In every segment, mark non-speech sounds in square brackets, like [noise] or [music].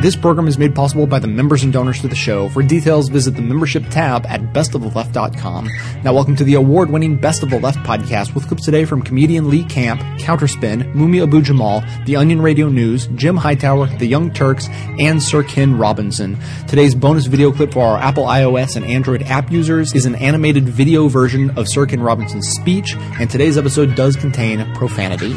This program is made possible by the members and donors to the show. For details, visit the membership tab at bestoftheleft.com. Now, welcome to the award winning Best of the Left podcast with clips today from comedian Lee Camp, Counterspin, Mumia Abu Jamal, The Onion Radio News, Jim Hightower, The Young Turks, and Sir Ken Robinson. Today's bonus video clip for our Apple iOS and Android app users is an animated video version of Sir Ken Robinson's speech, and today's episode does contain profanity.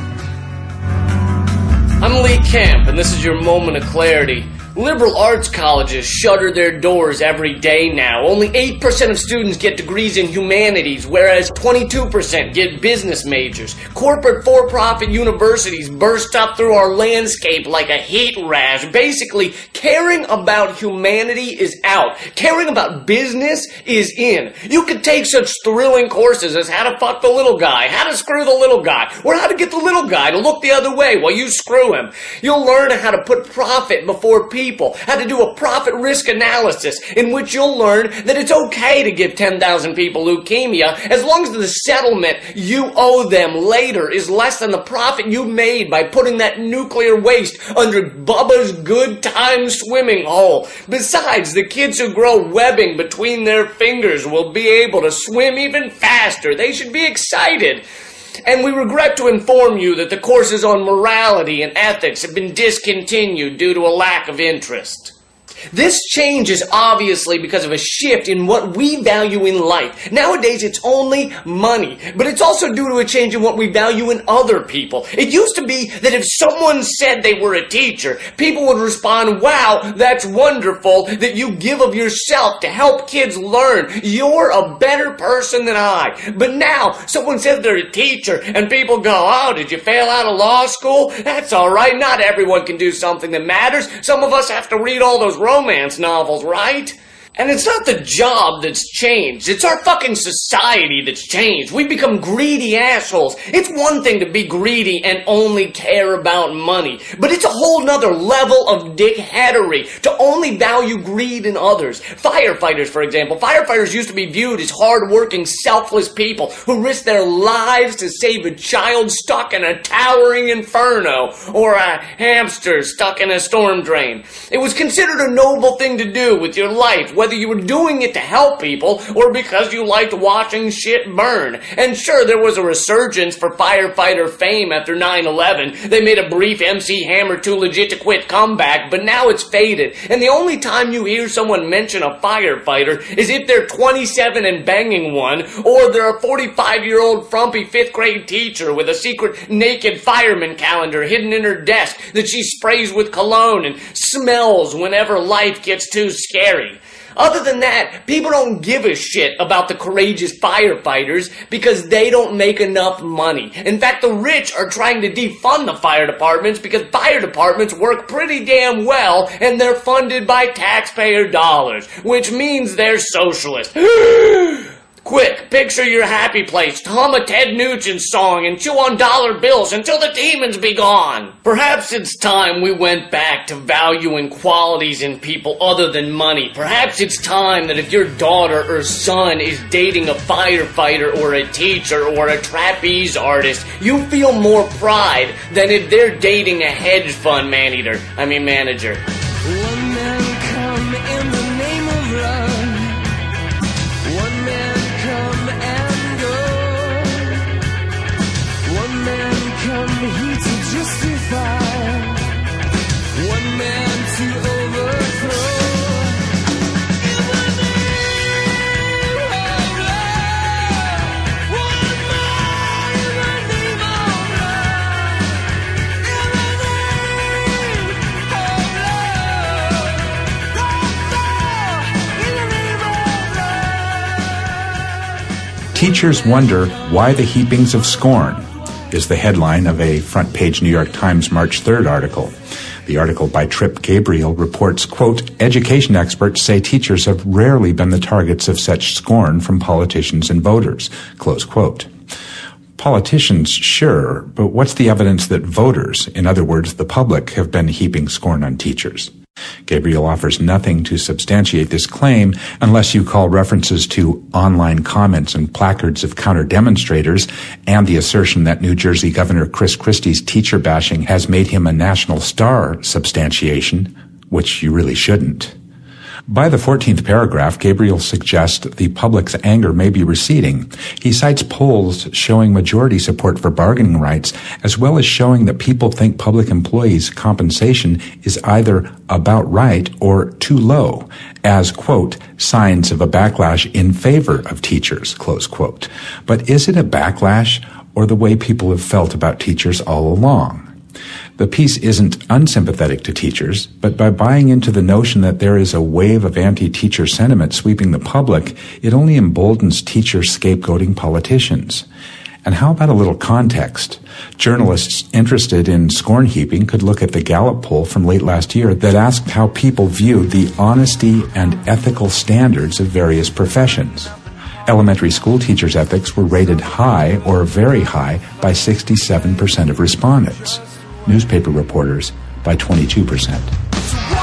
I'm Lee Camp, and this is your moment of clarity. Liberal arts colleges shutter their doors every day now. Only 8% of students get degrees in humanities, whereas 22% get business majors. Corporate for profit universities burst up through our landscape like a heat rash. Basically, caring about humanity is out. Caring about business is in. You could take such thrilling courses as how to fuck the little guy, how to screw the little guy, or how to get the little guy to look the other way while you screw him. You'll learn how to put profit before people people how to do a profit risk analysis in which you'll learn that it's okay to give 10,000 people leukemia as long as the settlement you owe them later is less than the profit you made by putting that nuclear waste under Bubba's good time swimming hole. Besides, the kids who grow webbing between their fingers will be able to swim even faster. They should be excited. And we regret to inform you that the courses on morality and ethics have been discontinued due to a lack of interest. This change is obviously because of a shift in what we value in life. Nowadays, it's only money, but it's also due to a change in what we value in other people. It used to be that if someone said they were a teacher, people would respond, wow, that's wonderful that you give of yourself to help kids learn. You're a better person than I. But now, someone says they're a teacher, and people go, oh, did you fail out of law school? That's alright. Not everyone can do something that matters. Some of us have to read all those romance novels, right? And it's not the job that's changed. It's our fucking society that's changed. We've become greedy assholes. It's one thing to be greedy and only care about money, but it's a whole nother level of dickheadery to only value greed in others. Firefighters, for example, firefighters used to be viewed as hardworking, selfless people who risked their lives to save a child stuck in a towering inferno or a hamster stuck in a storm drain. It was considered a noble thing to do with your life whether you were doing it to help people or because you liked watching shit burn. And sure, there was a resurgence for firefighter fame after 9-11. They made a brief MC Hammer too legit to quit comeback, but now it's faded. And the only time you hear someone mention a firefighter is if they're 27 and banging one, or they're a 45 year old frumpy fifth grade teacher with a secret naked fireman calendar hidden in her desk that she sprays with cologne and smells whenever life gets too scary. Other than that, people don't give a shit about the courageous firefighters because they don't make enough money. In fact, the rich are trying to defund the fire departments because fire departments work pretty damn well and they're funded by taxpayer dollars, which means they're socialist. [gasps] [laughs] Quick, picture your happy place, hum a Ted Nugent song, and chew on dollar bills until the demons be gone. Perhaps it's time we went back to valuing qualities in people other than money. Perhaps it's time that if your daughter or son is dating a firefighter or a teacher or a trapeze artist, you feel more pride than if they're dating a hedge fund man eater. I mean manager. Teachers wonder why the heapings of scorn is the headline of a front page New York Times March 3rd article. The article by Trip Gabriel reports, quote, education experts say teachers have rarely been the targets of such scorn from politicians and voters, close quote. Politicians, sure, but what's the evidence that voters, in other words, the public, have been heaping scorn on teachers? Gabriel offers nothing to substantiate this claim unless you call references to online comments and placards of counter demonstrators and the assertion that New Jersey Governor Chris Christie's teacher bashing has made him a national star substantiation, which you really shouldn't. By the 14th paragraph, Gabriel suggests the public's anger may be receding. He cites polls showing majority support for bargaining rights, as well as showing that people think public employees' compensation is either about right or too low, as, quote, signs of a backlash in favor of teachers, close quote. But is it a backlash or the way people have felt about teachers all along? The piece isn't unsympathetic to teachers, but by buying into the notion that there is a wave of anti-teacher sentiment sweeping the public, it only emboldens teacher scapegoating politicians. And how about a little context? Journalists interested in scorn heaping could look at the Gallup poll from late last year that asked how people viewed the honesty and ethical standards of various professions. Elementary school teachers' ethics were rated high or very high by 67% of respondents newspaper reporters by 22%.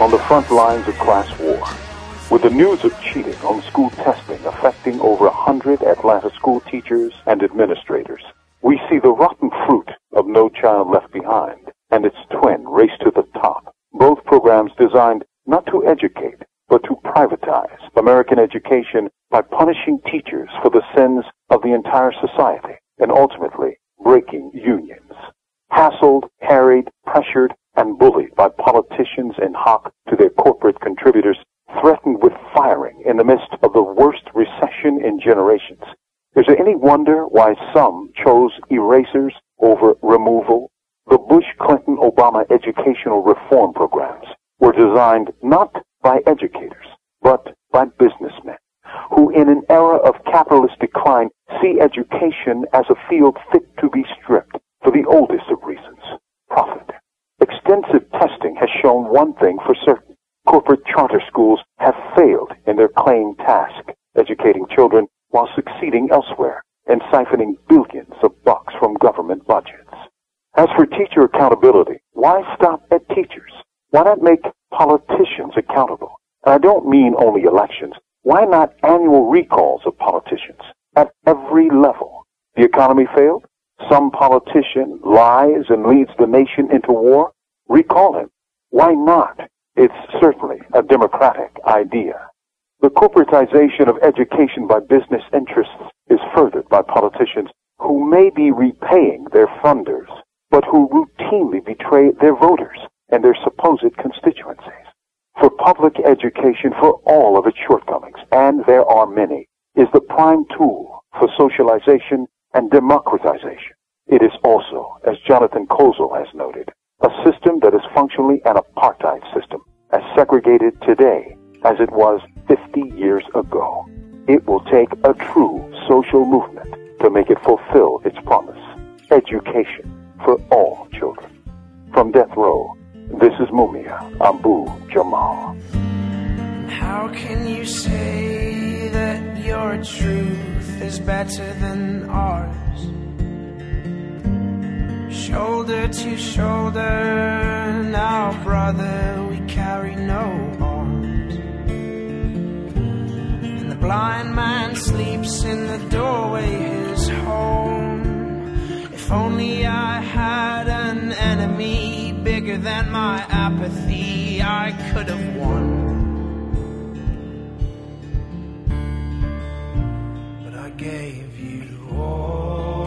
On the front lines of class war. With the news of cheating on school testing affecting over a hundred Atlanta school teachers and administrators, we see the rotten fruit of No Child Left Behind and its twin Race to the Top. Both programs designed not to educate, but to privatize American education by punishing teachers for the sins of the entire society and ultimately breaking unions. Hassled, harried, pressured, and bullied by politicians in hock to their corporate contributors, threatened with firing in the midst of the worst recession in generations. Is there any wonder why some chose erasers over removal? The Bush-Clinton-Obama educational reform programs were designed not by educators, but by businessmen who in an era of capitalist decline see education as a field fit to be stripped for the oldest of reasons, profit. Extensive testing has shown one thing for certain. Corporate charter schools have failed in their claimed task, educating children while succeeding elsewhere and siphoning billions of bucks from government budgets. As for teacher accountability, why stop at teachers? Why not make politicians accountable? And I don't mean only elections. Why not annual recalls of politicians at every level? The economy failed? Some politician lies and leads the nation into war? Recall him. Why not? It's certainly a democratic idea. The corporatization of education by business interests is furthered by politicians who may be repaying their funders, but who routinely betray their voters and their supposed constituencies. For public education, for all of its shortcomings, and there are many, is the prime tool for socialization and democratization. It is also, as Jonathan Kozol has noted, a system that is functionally an apartheid system, as segregated today as it was 50 years ago. It will take a true social movement to make it fulfill its promise. Education for all children. From death row, this is Mumia Abu Jamal. How can you say that your is better than ours? Shoulder to shoulder, now, brother, we carry no arms. And the blind man sleeps in the doorway, his home. If only I had an enemy bigger than my apathy, I could have won. Gave you all.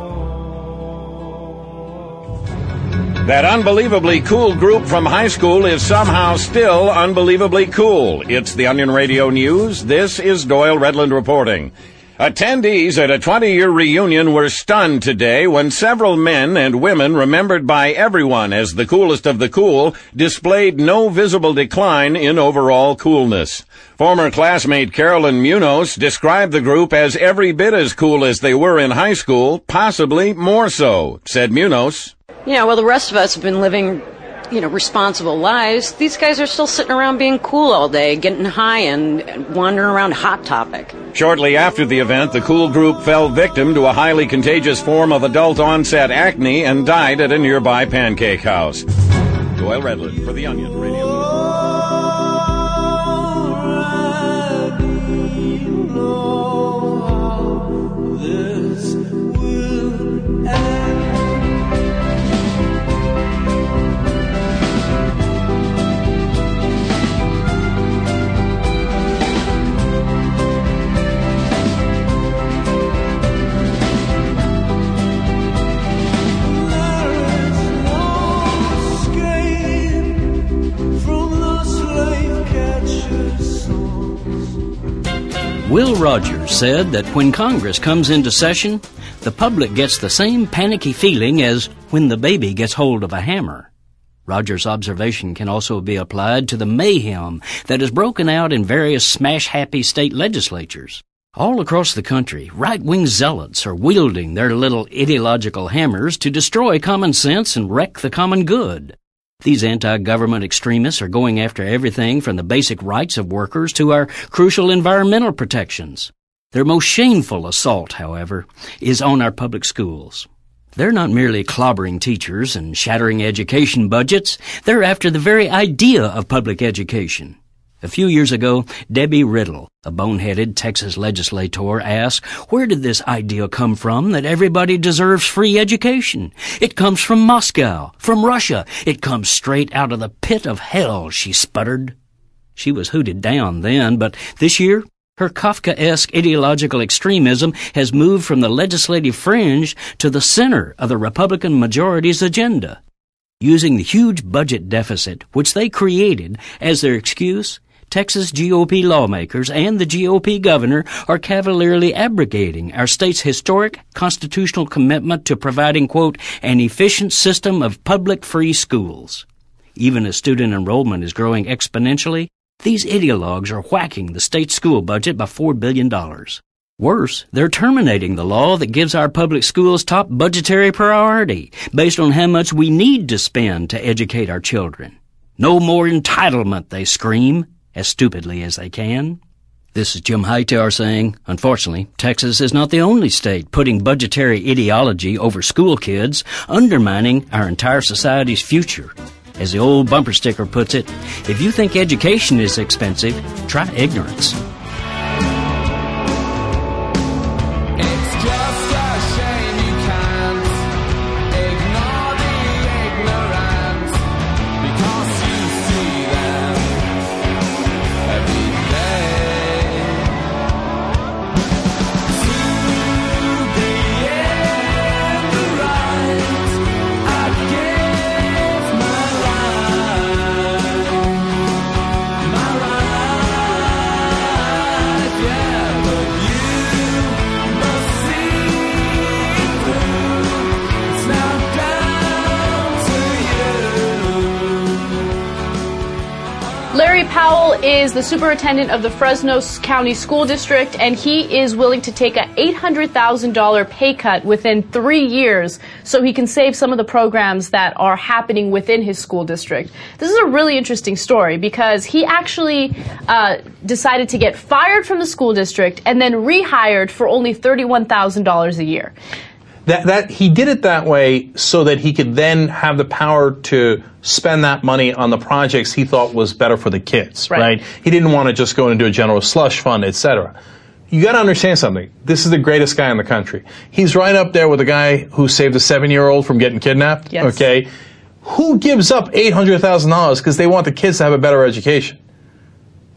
That unbelievably cool group from high school is somehow still unbelievably cool. It's the Onion Radio News. This is Doyle Redland reporting. Attendees at a 20 year reunion were stunned today when several men and women remembered by everyone as the coolest of the cool displayed no visible decline in overall coolness. Former classmate Carolyn Munoz described the group as every bit as cool as they were in high school, possibly more so, said Munoz. Yeah, well, the rest of us have been living you know, responsible lives, these guys are still sitting around being cool all day, getting high and wandering around Hot Topic. Shortly after the event, the cool group fell victim to a highly contagious form of adult onset acne and died at a nearby pancake house. Doyle Redland for The Onion Radio. Rogers said that when Congress comes into session, the public gets the same panicky feeling as when the baby gets hold of a hammer. Rogers' observation can also be applied to the mayhem that has broken out in various smash happy state legislatures. All across the country, right wing zealots are wielding their little ideological hammers to destroy common sense and wreck the common good. These anti-government extremists are going after everything from the basic rights of workers to our crucial environmental protections. Their most shameful assault, however, is on our public schools. They're not merely clobbering teachers and shattering education budgets, they're after the very idea of public education. A few years ago, Debbie Riddle, a boneheaded Texas legislator, asked, where did this idea come from that everybody deserves free education? It comes from Moscow, from Russia. It comes straight out of the pit of hell, she sputtered. She was hooted down then, but this year, her Kafkaesque ideological extremism has moved from the legislative fringe to the center of the Republican majority's agenda. Using the huge budget deficit, which they created, as their excuse, Texas GOP lawmakers and the GOP governor are cavalierly abrogating our state's historic constitutional commitment to providing, quote, an efficient system of public free schools. Even as student enrollment is growing exponentially, these ideologues are whacking the state school budget by $4 billion. Worse, they're terminating the law that gives our public schools top budgetary priority based on how much we need to spend to educate our children. No more entitlement, they scream as stupidly as they can. This is Jim Hightower saying, unfortunately, Texas is not the only state putting budgetary ideology over school kids, undermining our entire society's future. As the old bumper sticker puts it, if you think education is expensive, try ignorance. The superintendent of the Fresno County School District, and he is willing to take a $800,000 pay cut within three years so he can save some of the programs that are happening within his school district. This is a really interesting story because he actually uh, decided to get fired from the school district and then rehired for only $31,000 a year. That, that he did it that way so that he could then have the power to spend that money on the projects he thought was better for the kids, right? right? He didn't want to just go do a general slush fund, etc. You got to understand something. This is the greatest guy in the country. He's right up there with the guy who saved a seven-year-old from getting kidnapped. Yes. Okay, who gives up eight hundred thousand dollars because they want the kids to have a better education?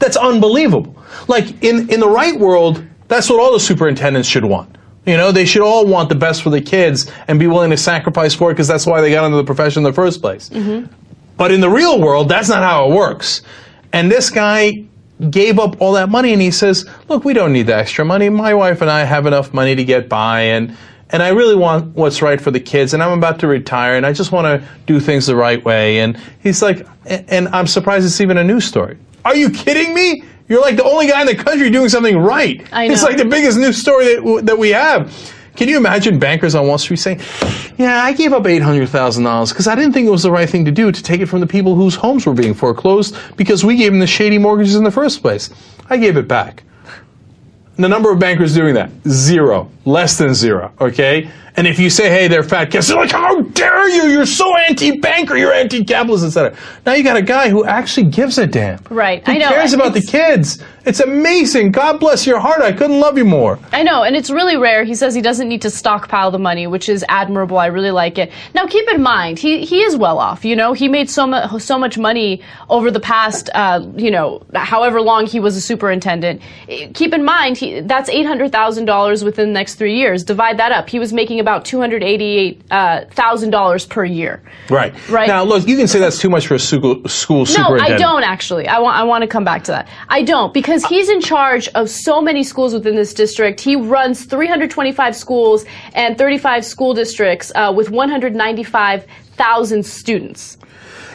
That's unbelievable. Like in in the right world, that's what all the superintendents should want You know, they should all want the best for the kids and be willing to sacrifice for it because that's why they got into the profession in the first place. Mm-hmm. But in the real world, that's not how it works. And this guy gave up all that money and he says, look, we don't need the extra money. My wife and I have enough money to get by and, and I really want what's right for the kids and I'm about to retire and I just want to do things the right way. And he's like, and I'm surprised it's even a news story. Are you kidding me? You're like the only guy in the country doing something right. I know. It's like the biggest news story that, that we have. Can you imagine bankers on Wall Street saying, yeah, I gave up $800,000 because I didn't think it was the right thing to do to take it from the people whose homes were being foreclosed because we gave them the shady mortgages in the first place. I gave it back. The number of bankers doing that, zero. Less than zero, okay? And if you say, hey, they're fat cats, they're like, how dare you? You're so anti-banker, you're anti-capitalist, etc. Now you got a guy who actually gives a damn. Right. Who I know. cares about the kids? It's amazing. God bless your heart. I couldn't love you more. I know, and it's really rare. He says he doesn't need to stockpile the money, which is admirable. I really like it. Now, keep in mind, he, he is well off. You know, he made so much so much money over the past, uh, you know, however long he was a superintendent. Keep in mind, he, that's eight hundred thousand dollars within the next three years. Divide that up. He was making about two hundred eighty-eight uh, thousand dollars per year. Right. Right. Now, look, you can say that's too much for a school, school No, superintendent. I don't actually. I want I want to come back to that. I don't because he's in charge of so many schools within this district. He runs 325 schools and 35 school districts uh, with 195,000 students.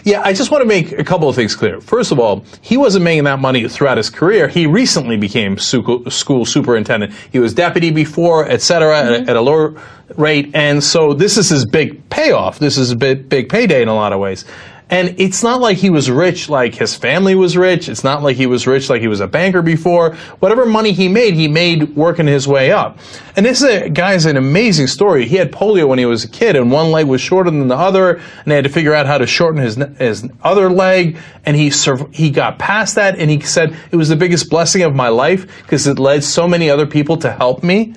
Yeah, I just want to make a couple of things clear. First of all, he wasn't making that money throughout his career. He recently became su- school superintendent. He was deputy before, et cetera, at, mm-hmm. at a lower rate. And so this is his big payoff. This is a big, big payday in a lot of ways. And it's not like he was rich like his family was rich. It's not like he was rich like he was a banker before. Whatever money he made, he made working his way up. And this is guy's an amazing story. He had polio when he was a kid and one leg was shorter than the other and they had to figure out how to shorten his, his other leg. And he, he got past that and he said, it was the biggest blessing of my life because it led so many other people to help me.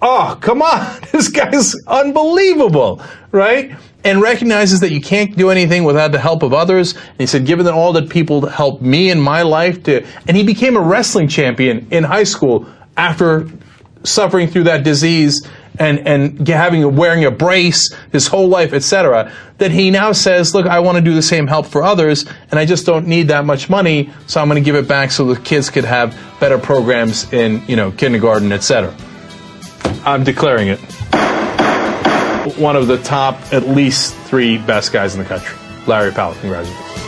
Oh, come on. [laughs] This guy's unbelievable, right? And recognizes that you can't do anything without the help of others. And he said, given that all that people helped me in my life to, and he became a wrestling champion in high school after suffering through that disease and, and having, wearing a brace his whole life, etc. That he now says, look, I want to do the same help for others and I just don't need that much money. So I'm going to give it back so the kids could have better programs in, you know, kindergarten, etc. I'm declaring it one of the top, at least three best guys in the country. Larry Powell, congratulations.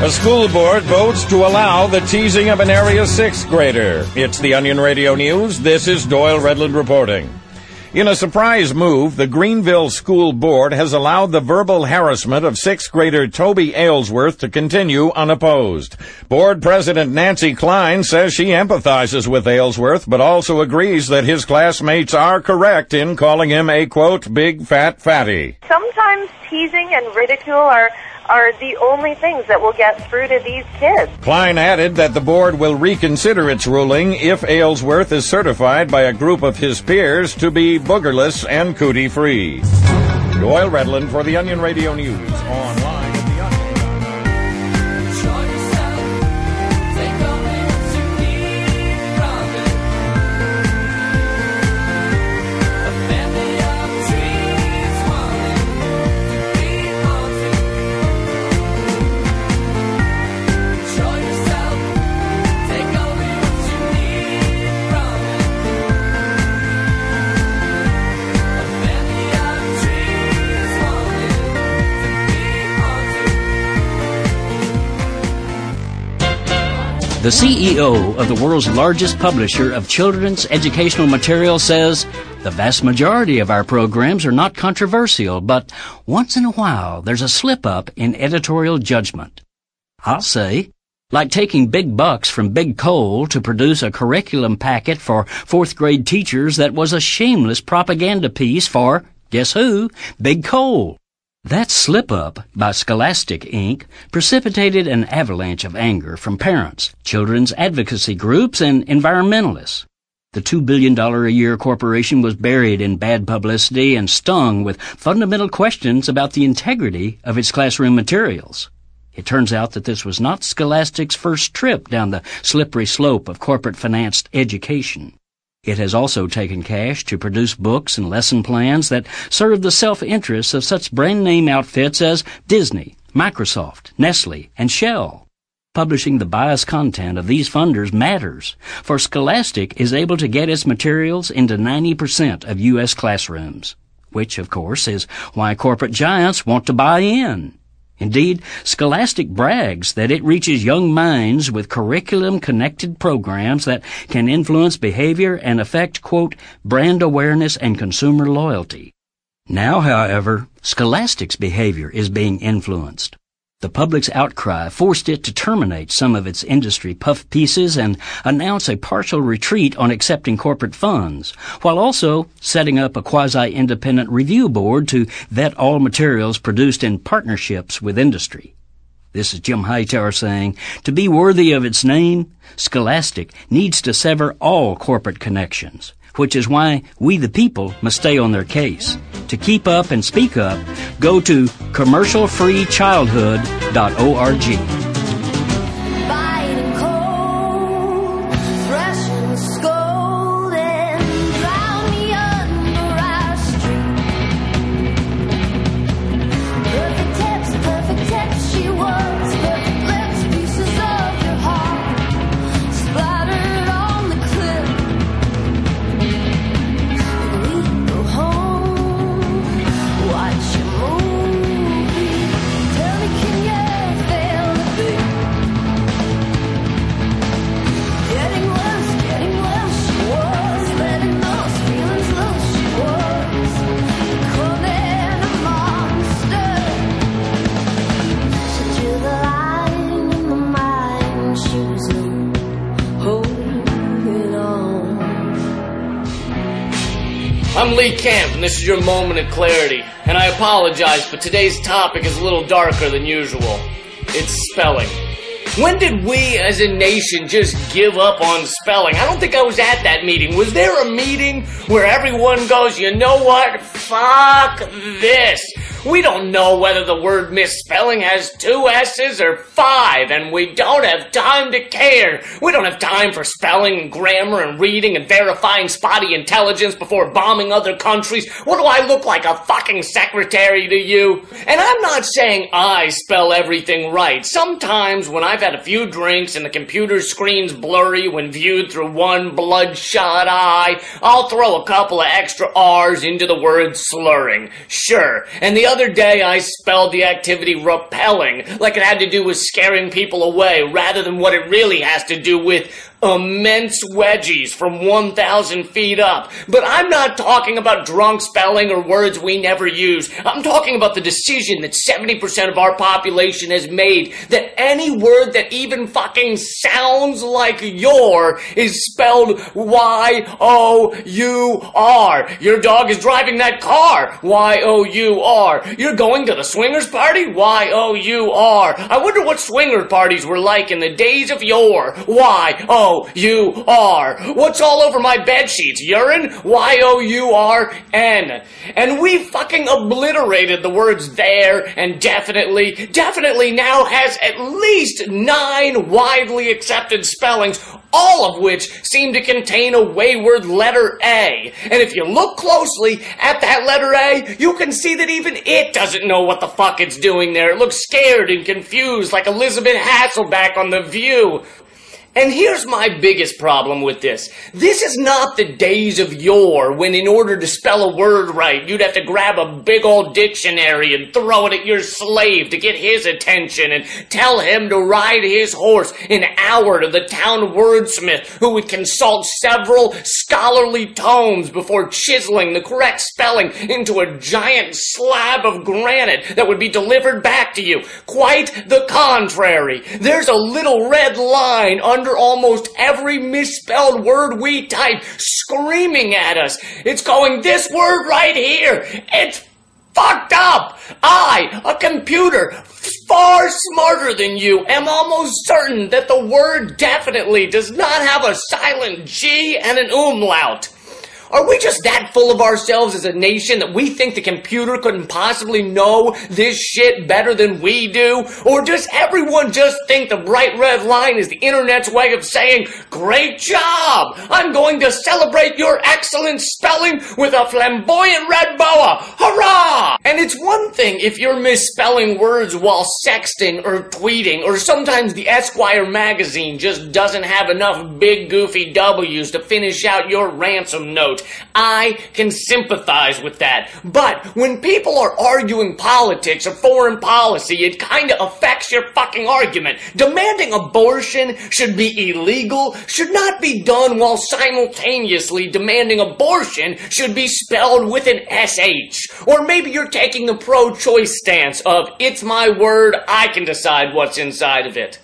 A school board votes to allow the teasing of an area sixth grader. It's the Onion Radio News. This is Doyle Redland reporting. In a surprise move, the Greenville School Board has allowed the verbal harassment of sixth grader Toby Aylesworth to continue unopposed. Board President Nancy Klein says she empathizes with Aylesworth, but also agrees that his classmates are correct in calling him a quote, big fat fatty. Sometimes teasing and ridicule are are the only things that will get through to these kids. Klein added that the board will reconsider its ruling if Aylesworth is certified by a group of his peers to be boogerless and cootie free. Doyle Redland for the Onion Radio News online. The CEO of the world's largest publisher of children's educational material says the vast majority of our programs are not controversial, but once in a while there's a slip up in editorial judgment. I'll say, like taking big bucks from Big Coal to produce a curriculum packet for fourth grade teachers that was a shameless propaganda piece for, guess who? Big Coal. That slip up by Scholastic Inc. precipitated an avalanche of anger from parents, children's advocacy groups, and environmentalists. The $2 billion a year corporation was buried in bad publicity and stung with fundamental questions about the integrity of its classroom materials. It turns out that this was not Scholastic's first trip down the slippery slope of corporate financed education. It has also taken cash to produce books and lesson plans that serve the self-interests of such brand name outfits as Disney, Microsoft, Nestle, and Shell. Publishing the biased content of these funders matters, for Scholastic is able to get its materials into 90% of U.S. classrooms, which, of course, is why corporate giants want to buy in. Indeed, Scholastic brags that it reaches young minds with curriculum connected programs that can influence behavior and affect, quote, brand awareness and consumer loyalty. Now, however, Scholastic's behavior is being influenced. The public's outcry forced it to terminate some of its industry puff pieces and announce a partial retreat on accepting corporate funds, while also setting up a quasi-independent review board to vet all materials produced in partnerships with industry. This is Jim Hightower saying, to be worthy of its name, Scholastic needs to sever all corporate connections which is why we the people must stay on their case. To keep up and speak up, go to commercialfreechildhood.org. this is your moment of clarity. And I apologize, but today's topic is a little darker than usual. It's spelling. When did we as a nation just give up on spelling? I don't think I was at that meeting. Was there a meeting where everyone goes, you know what? Fuck this. We don't know whether the word misspelling has two S's or five, and we don't have time to care. We don't have time for spelling and grammar and reading and verifying spotty intelligence before bombing other countries. What do I look like, a fucking secretary to you? And I'm not saying I spell everything right. Sometimes when I've had a few drinks and the computer screen's blurry when viewed through one bloodshot eye, I'll throw a couple of extra R's into the word slurring. Sure. And the other day I spelled the activity repelling, like it had to do with scaring people away, rather than what it really has to do with immense wedgies from 1,000 feet up. But I'm not talking about drunk spelling or words we never use. I'm talking about the decision that 70% of our population has made that any word that even fucking sounds like your is spelled Y-O-U-R. Your dog is driving that car. Y-O-U-R. You're going to the swingers party. Y-O-U-R. I wonder what swinger parties were like in the days of yore. Y-O Y-O-U-R. What's all over my bed sheets? Urine? Y-O-U-R-N. And we fucking obliterated the words there and definitely, definitely now has at least nine widely accepted spellings, all of which seem to contain a wayward letter A. And if you look closely at that letter A, you can see that even it doesn't know what the fuck it's doing there. It looks scared and confused like Elisabeth Hasselbeck on The View. And here's my biggest problem with this. This is not the days of yore when in order to spell a word right, you'd have to grab a big old dictionary and throw it at your slave to get his attention and tell him to ride his horse an hour to the town wordsmith who would consult several scholarly tomes before chiseling the correct spelling into a giant slab of granite that would be delivered back to you. Quite the contrary. There's a little red line under almost every misspelled word we type screaming at us. It's going this word right here. It's fucked up. I, a computer, far smarter than you, am almost certain that the word definitely does not have a silent G and an umlaut. Are we just that full of ourselves as a nation that we think the computer couldn't possibly know this shit better than we do? Or does everyone just think the bright red line is the internet's way of saying, great job! I'm going to celebrate your excellent spelling with a flamboyant red boa! Hurrah! And it's one thing if you're misspelling words while sexting or tweeting, or sometimes the Esquire magazine just doesn't have enough big goofy W's to finish out your ransom note. I can sympathize with that. But when people are arguing politics or foreign policy, it kind of affects your fucking argument. Demanding abortion should be illegal should not be done while simultaneously demanding abortion should be spelled with an SH. Or maybe you're taking the pro-choice stance of, it's my word, I can decide what's inside of it.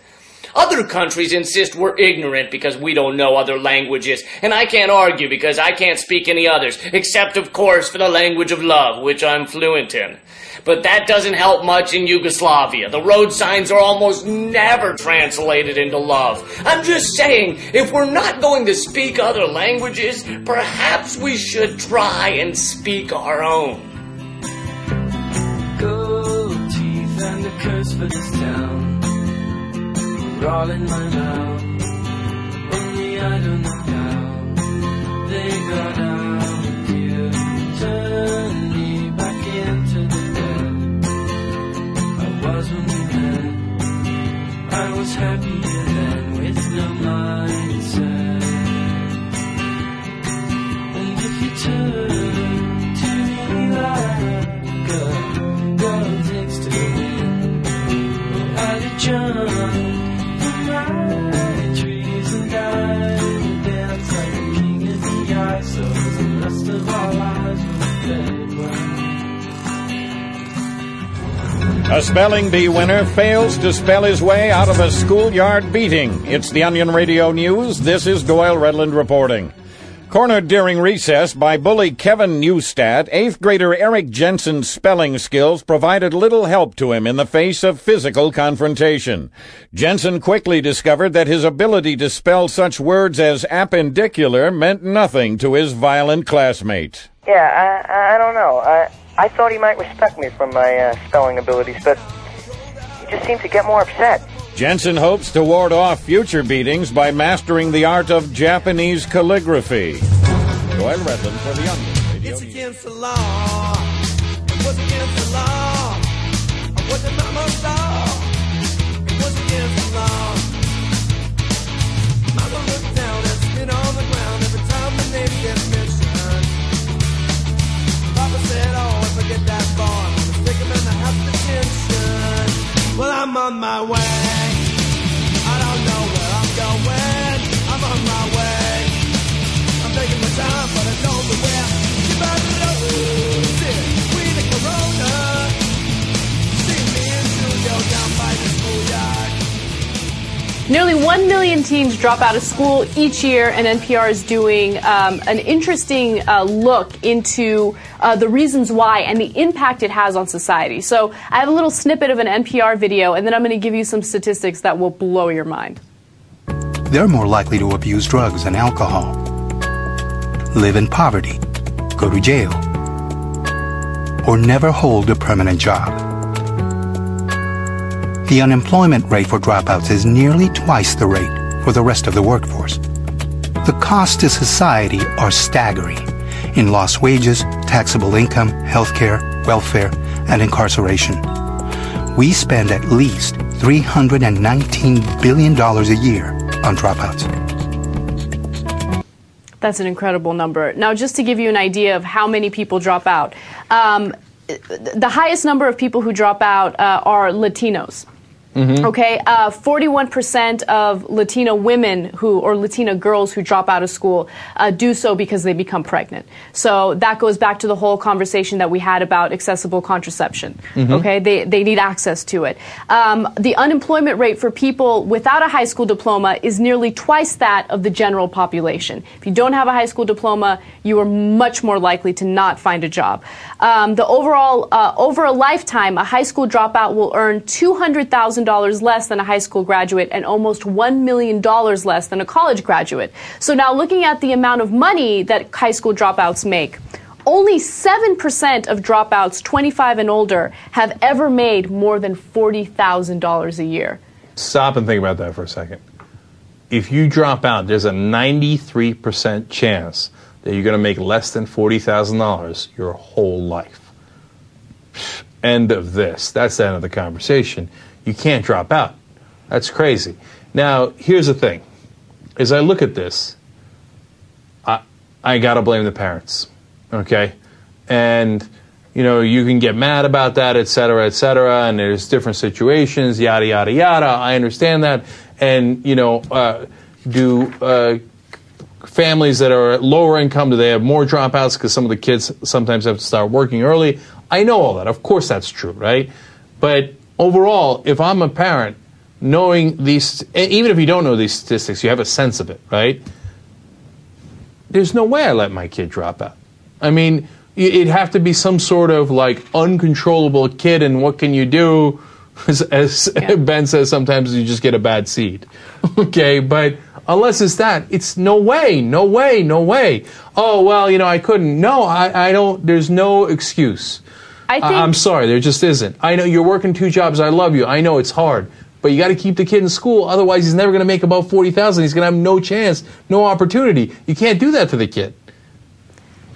Other countries insist we're ignorant because we don't know other languages, and I can't argue because I can't speak any others, except of course for the language of love, which I'm fluent in. But that doesn't help much in Yugoslavia. The road signs are almost never translated into love. I'm just saying, if we're not going to speak other languages, perhaps we should try and speak our own. Teeth and curse for this town all in my mouth. Only I don't know how they got out here. Turn me back into the bed I was when we met. I was happier then with no mindset. And if you turn to me like a girl takes to wind, I'd jump. A spelling bee winner fails to spell his way out of a schoolyard beating. It's the Onion Radio News. This is Doyle Redland reporting. Cornered during recess by bully Kevin Newstat, eighth grader Eric Jensen's spelling skills provided little help to him in the face of physical confrontation. Jensen quickly discovered that his ability to spell such words as appendicular meant nothing to his violent classmate. Yeah, I, I don't know. I, I thought he might respect me for my uh, spelling abilities, but he just seemed to get more upset. Jensen hopes to ward off future beatings by mastering the art of Japanese calligraphy. Doyle Redland for the Onion. Radio it's against the law. It was against the law. I wasn't mama's law. Teens drop out of school each year, and NPR is doing um, an interesting uh, look into uh, the reasons why and the impact it has on society. So, I have a little snippet of an NPR video, and then I'm going to give you some statistics that will blow your mind. They're more likely to abuse drugs and alcohol, live in poverty, go to jail, or never hold a permanent job. The unemployment rate for dropouts is nearly twice the rate for the rest of the workforce. The costs to society are staggering in lost wages, taxable income, healthcare, welfare, and incarceration. We spend at least $319 billion a year on dropouts. That's an incredible number. Now, just to give you an idea of how many people drop out, um, the highest number of people who drop out uh, are Latinos. Mm-hmm. Okay, uh, 41% of Latino women who, or Latina girls who drop out of school uh, do so because they become pregnant. So that goes back to the whole conversation that we had about accessible contraception. Mhm. Okay, they, they need access to it. Um, the unemployment rate for people without a high school diploma is nearly twice that of the general population. If you don't have a high school diploma, you are much more likely to not find a job. Um, the overall, uh, over a lifetime, a high school dropout will earn $200,000 less than a high school graduate and almost $1 million less than a college graduate. So now looking at the amount of money that high school dropouts make, only 7% of dropouts 25 and older have ever made more than $40,000 a year. Stop and think about that for a second. If you drop out, there's a 93% chance that you're going to make less than $40,000 your whole life. End of this. That's the end of the conversation. You can't drop out. That's crazy. Now, here's the thing. As I look at this, I, I got to blame the parents. Okay? And, you know, you can get mad about that, et cetera, et cetera, and there's different situations, yada, yada, yada. I understand that. And, you know, uh, do uh, families that are at lower income, do they have more dropouts because some of the kids sometimes have to start working early? I know all that. Of course that's true, right? But overall, if I'm a parent, knowing these, even if you don't know these statistics, you have a sense of it, right? There's no way I let my kid drop out. I mean, it'd have to be some sort of like uncontrollable kid, and what can you do? [laughs] As, as [laughs] Ben says, sometimes you just get a bad seed. [laughs] okay, but unless it's that, it's no way, no way, no way. Oh, well, you know, I couldn't. No, I, I don't, there's no excuse. I think- I'm sorry, there just isn't. I know you're working two jobs. I love you. I know it's hard, but you got to keep the kid in school. Otherwise, he's never going to make about forty thousand. He's going to have no chance, no opportunity. You can't do that to the kid.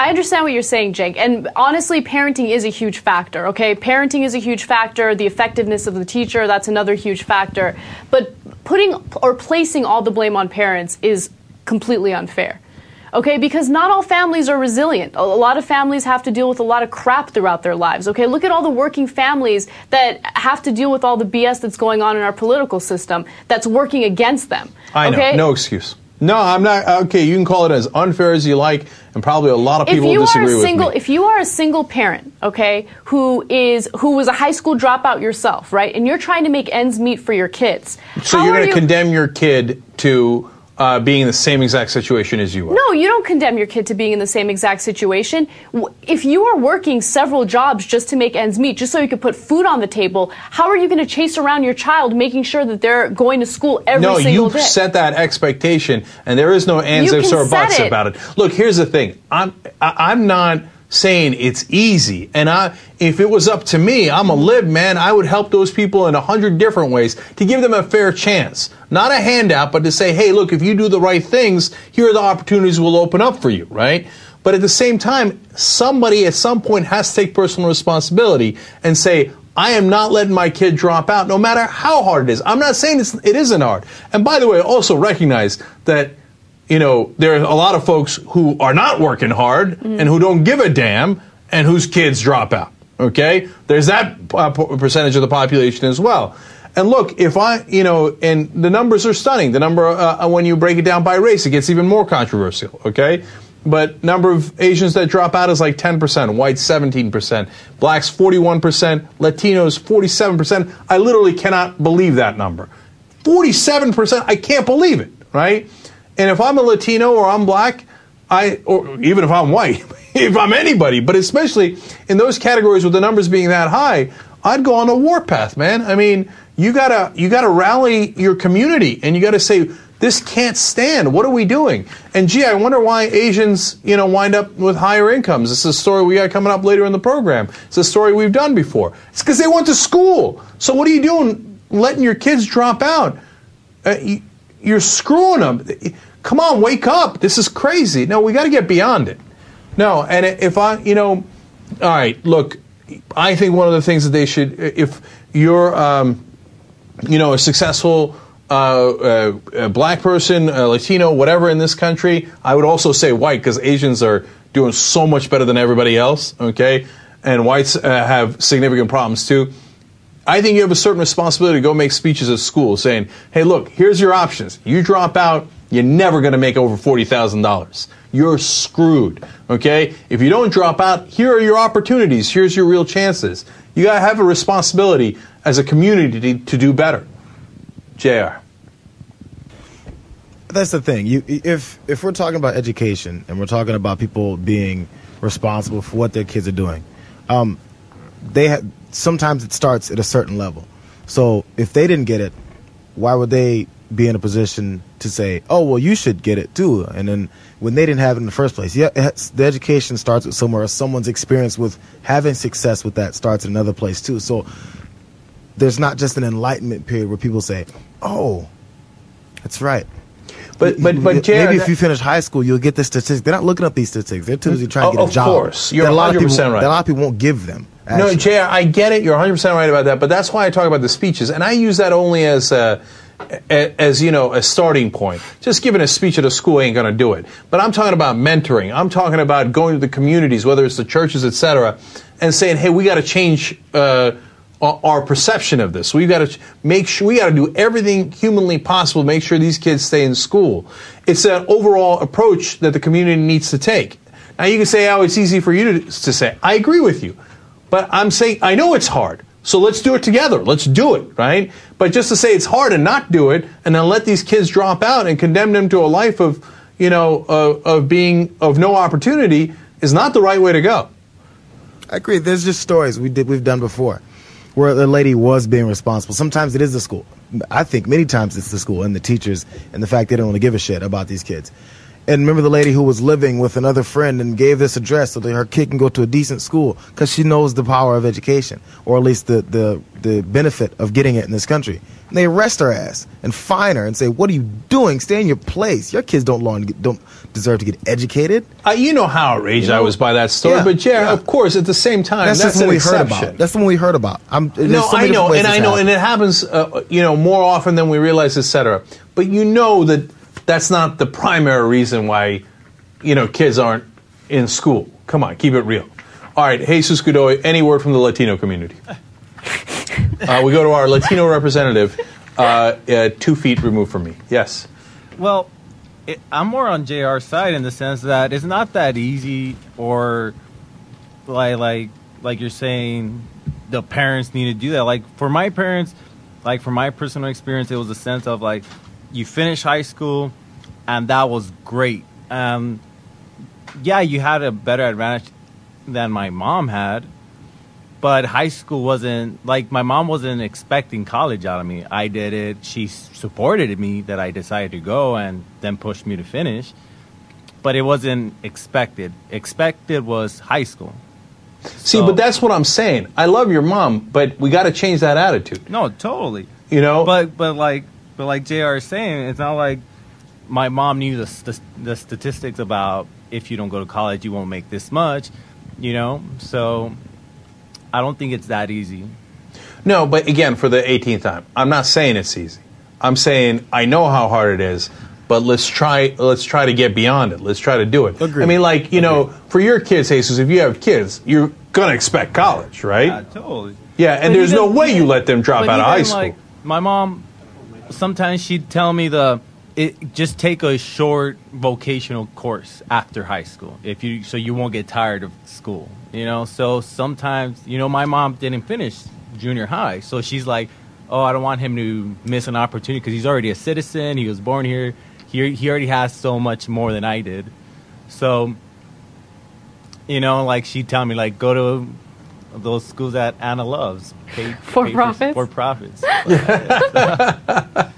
I understand what you're saying, Jake. And honestly, parenting is a huge factor, okay? Parenting is a huge factor. The effectiveness of the teacher, that's another huge factor. But putting or placing all the blame on parents is completely unfair. Okay, because not all families are resilient. A lot of families have to deal with a lot of crap throughout their lives. Okay, look at all the working families that have to deal with all the BS that's going on in our political system that's working against them. I know, no excuse. No, I'm not. Uh, okay, you can call it as unfair as you like, and probably a lot of people you disagree are a with single me. if you are a single parent okay who is who was a high school dropout yourself right and you're trying to make ends meet for your kids So you're going to you- condemn your kid to uh, being in the same exact situation as you are? no, you don't condemn your kid to being in the same exact situation. If you are working several jobs just to make ends meet, just so you can put food on the table, how are you going to chase around your child, making sure that they're going to school every no, single you day? set that expectation, and there is no ands, ifs, or buts it. about it. Look, here's the thing. I'm I, I'm not saying it's easy, and I if it was up to me, I'm a lib man. I would help those people in a hundred different ways to give them a fair chance, not a handout, but to say, hey, look, if you do the right things, here are the opportunities will open up for you, right? But at the same time, somebody at some point has to take personal responsibility and say, I am not letting my kid drop out, no matter how hard it is. I'm not saying it's, it isn't hard. And by the way, also recognize that, you know, there are a lot of folks who are not working hard and who don't give a damn and whose kids drop out. Okay? There's that uh, percentage of the population as well. And look, if I, you know, and the numbers are stunning. The number, uh, when you break it down by race, it gets even more controversial. Okay? But number of Asians that drop out is like 10%, whites 17%, blacks 41%, Latinos 47%. I literally cannot believe that number. 47%, I can't believe it, right? And if I'm a Latino or I'm black, I or even if I'm white, [laughs] if I'm anybody, but especially in those categories with the numbers being that high, I'd go on a warpath, man. I mean, you gotta you gotta rally your community and you gotta say this can't stand. What are we doing? And gee, I wonder why Asians, you know, wind up with higher incomes. This is a story we got coming up later in the program. It's a story we've done before. It's because they went to school. So what are you doing, letting your kids drop out? Uh, you, you're screwing them. Come on, wake up. This is crazy. No, we got to get beyond it. No, and if I, you know, all right, look, I think one of the things that they should, if you're, um, you know, a successful uh, uh, a black person, a Latino, whatever in this country. I would also say white because Asians are doing so much better than everybody else. Okay, and whites uh, have significant problems too. I think you have a certain responsibility to go make speeches at school saying, "Hey, look, here's your options. You drop out, you're never going to make over forty thousand dollars. You're screwed." Okay, if you don't drop out, here are your opportunities. Here's your real chances. You got to have a responsibility as a community to, to do better. Jr. That's the thing. You, if if we're talking about education and we're talking about people being responsible for what their kids are doing, um, they ha- sometimes it starts at a certain level. So if they didn't get it, why would they be in a position to say, "Oh, well, you should get it too"? And then when they didn't have it in the first place, yeah, has, the education starts with somewhere. Someone's experience with having success with that starts in another place too. So there's not just an enlightenment period where people say, "Oh, that's right." But but but Jr. maybe if you finish high school, you'll get the statistics. They're not looking up these statistics. They're too busy trying to get a job. Of course. You're a lot of 100% people, right. that a lot of people won't give them. No, Jr. I get it. You're 100 percent right about that. But that's why I talk about the speeches, and I use that only as a- as you know a starting point. Just giving a speech at a school ain't going to do it. But I'm talking about mentoring. I'm talking about going to the communities, whether it's the churches, etc., and saying, "Hey, we got to change." Uh, our perception of this. We've got to make sure we got to do everything humanly possible to make sure these kids stay in school. It's an overall approach that the community needs to take. Now you can say, "Oh, it's easy for you to, to say." I agree with you, but I'm saying I know it's hard. So let's do it together. Let's do it, right? But just to say it's hard and not do it, and then let these kids drop out and condemn them to a life of, you know, of, of being of no opportunity is not the right way to go. I agree. There's just stories we did we've done before where the lady was being responsible. Sometimes it is the school. I think many times it's the school and the teachers and the fact they don't want to give a shit about these kids. And remember the lady who was living with another friend and gave this address so that her kid can go to a decent school because she knows the power of education, or at least the, the, the benefit of getting it in this country. And they arrest her ass and fine her and say, "What are you doing? Stay in your place. Your kids don't long, don't deserve to get educated." Uh, you know how outraged You know? I was by that story, Yeah, but yeah, yeah. of course, at the same time, That's, that's, what we heard about. That's the one we heard about. I'm, No, so I know, and I know, happens. and it happens, uh, you know, more often than we realize, etc. But you know that that's not the primary reason why, you know, kids aren't in school. Come on, keep it real. All right, Jesus Godoy, any word from the Latino community? [laughs] uh, we go to our Latino representative, uh, uh, two feet removed from me. Yes. Well, it, I'm more on JR's side in the sense that it's not that easy, or like like like you're saying, the parents need to do that. Like for my parents, like from my personal experience, it was a sense of like you finish high school, and that was great. Um, yeah, you had a better advantage than my mom had, but high school wasn't like my mom wasn't expecting college out of me. I did it. She supported me that I decided to go and then pushed me to finish. But it wasn't expected. Expected was high school. See, but that's what I'm saying. I love your mom, but we got to change that attitude. No, totally. You know, but but like but like Jr. is saying, it's not like my mom knew the st- the statistics about if you don't go to college, you won't make this much. You know, so I don't think it's that easy. No, but again, for the 18th time, I'm not saying it's easy. I'm saying I know how hard it is, but let's try. Let's try to get beyond it. Let's try to do it. Agreed. I mean, like you know, for your kids, Jesus, if you have kids, you're gonna expect college, right? Yeah, totally. Yeah, and But there's no way you let them drop out of high school. Like, my mom, sometimes she'd tell me the it, just take a short vocational course after high school if you so you won't get tired of school. You know, so sometimes you know my mom didn't finish junior high, so she's like, oh, I don't want him to miss an opportunity because he's already a citizen. He was born here. He he already has so much more than I did. So, you know, like she'd tell me like go to those schools that Anna loves. Pay, For pay profits? For, profits. [laughs] [laughs]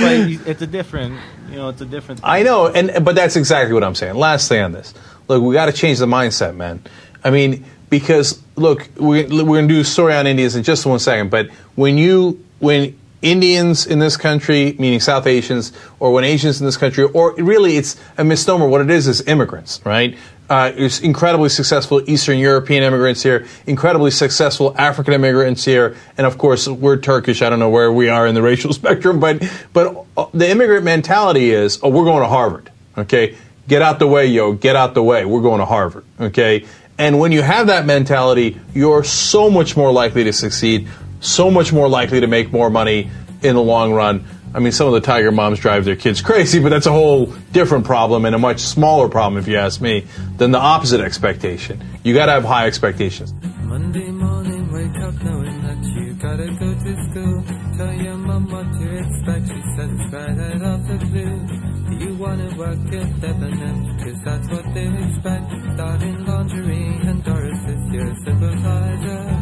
but it's a different, you know, it's a different. Thing. I know, and but that's exactly what I'm saying. Last thing on this, look, we got to change the mindset, man. I mean, because look, we, we're going to do a story on Indians in just one second, but when you when Indians in this country, meaning South Asians, or when Asians in this country, or really it's a misnomer. What it is is immigrants, right? Uh, incredibly successful Eastern European immigrants here, incredibly successful African immigrants here, and of course we're Turkish. I don't know where we are in the [laughs] racial spectrum, but but uh, the immigrant mentality is, oh, we're going to Harvard. Okay, get out the way, yo, get out the way. We're going to Harvard. Okay, and when you have that mentality, you're so much more likely to succeed, so much more likely to make more money in the long run. I mean, some of the tiger moms drive their kids crazy, but that's a whole different problem and a much smaller problem, if you ask me, than the opposite expectation. You got to have high expectations. Monday morning, wake up knowing that you gotta go to school. Tell your mom what to expect. She said it's right out of the blue. Do you wanna work at Debenhams? Cause that's what they expect. Starting laundry and Doris is your supervisor.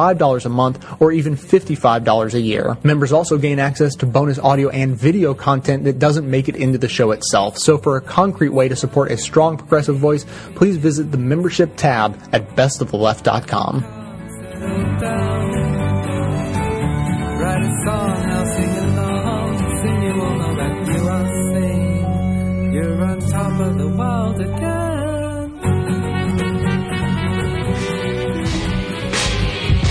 a month or even $55 a year. Members also gain access to bonus audio and video content that doesn't make it into the show itself. So for a concrete way to support a strong progressive voice, please visit the membership tab at bestoftheleft.com.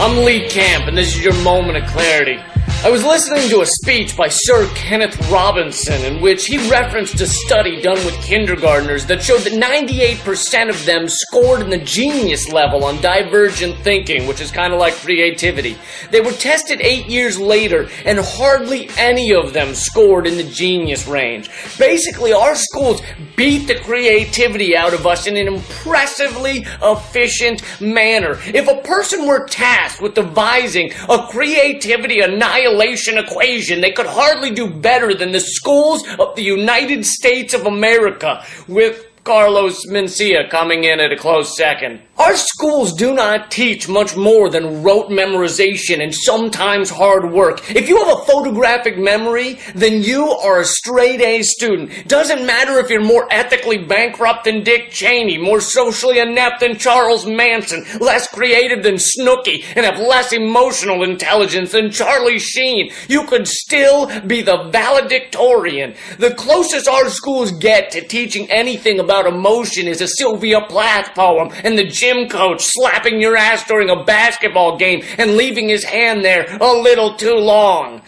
I'm Lee Camp, and this is your moment of clarity. I was listening to a speech by Sir Kenneth Robinson in which he referenced a study done with kindergartners that showed that 98% of them scored in the genius level on divergent thinking, which is kind of like creativity. They were tested eight years later, and hardly any of them scored in the genius range. Basically, our schools beat the creativity out of us in an impressively efficient manner. If a person were tasked with devising a creativity annihilation equation, they could hardly do better than the schools of the United States of America with Carlos Mencia coming in at a close second. Our schools do not teach much more than rote memorization and sometimes hard work. If you have a photographic memory, then you are a straight A student. Doesn't matter if you're more ethically bankrupt than Dick Cheney, more socially inept than Charles Manson, less creative than Snooki, and have less emotional intelligence than Charlie Sheen. You could still be the valedictorian. The closest our schools get to teaching anything about emotion is a Sylvia Plath poem and the gym coach slapping your ass during a basketball game and leaving his hand there a little too long.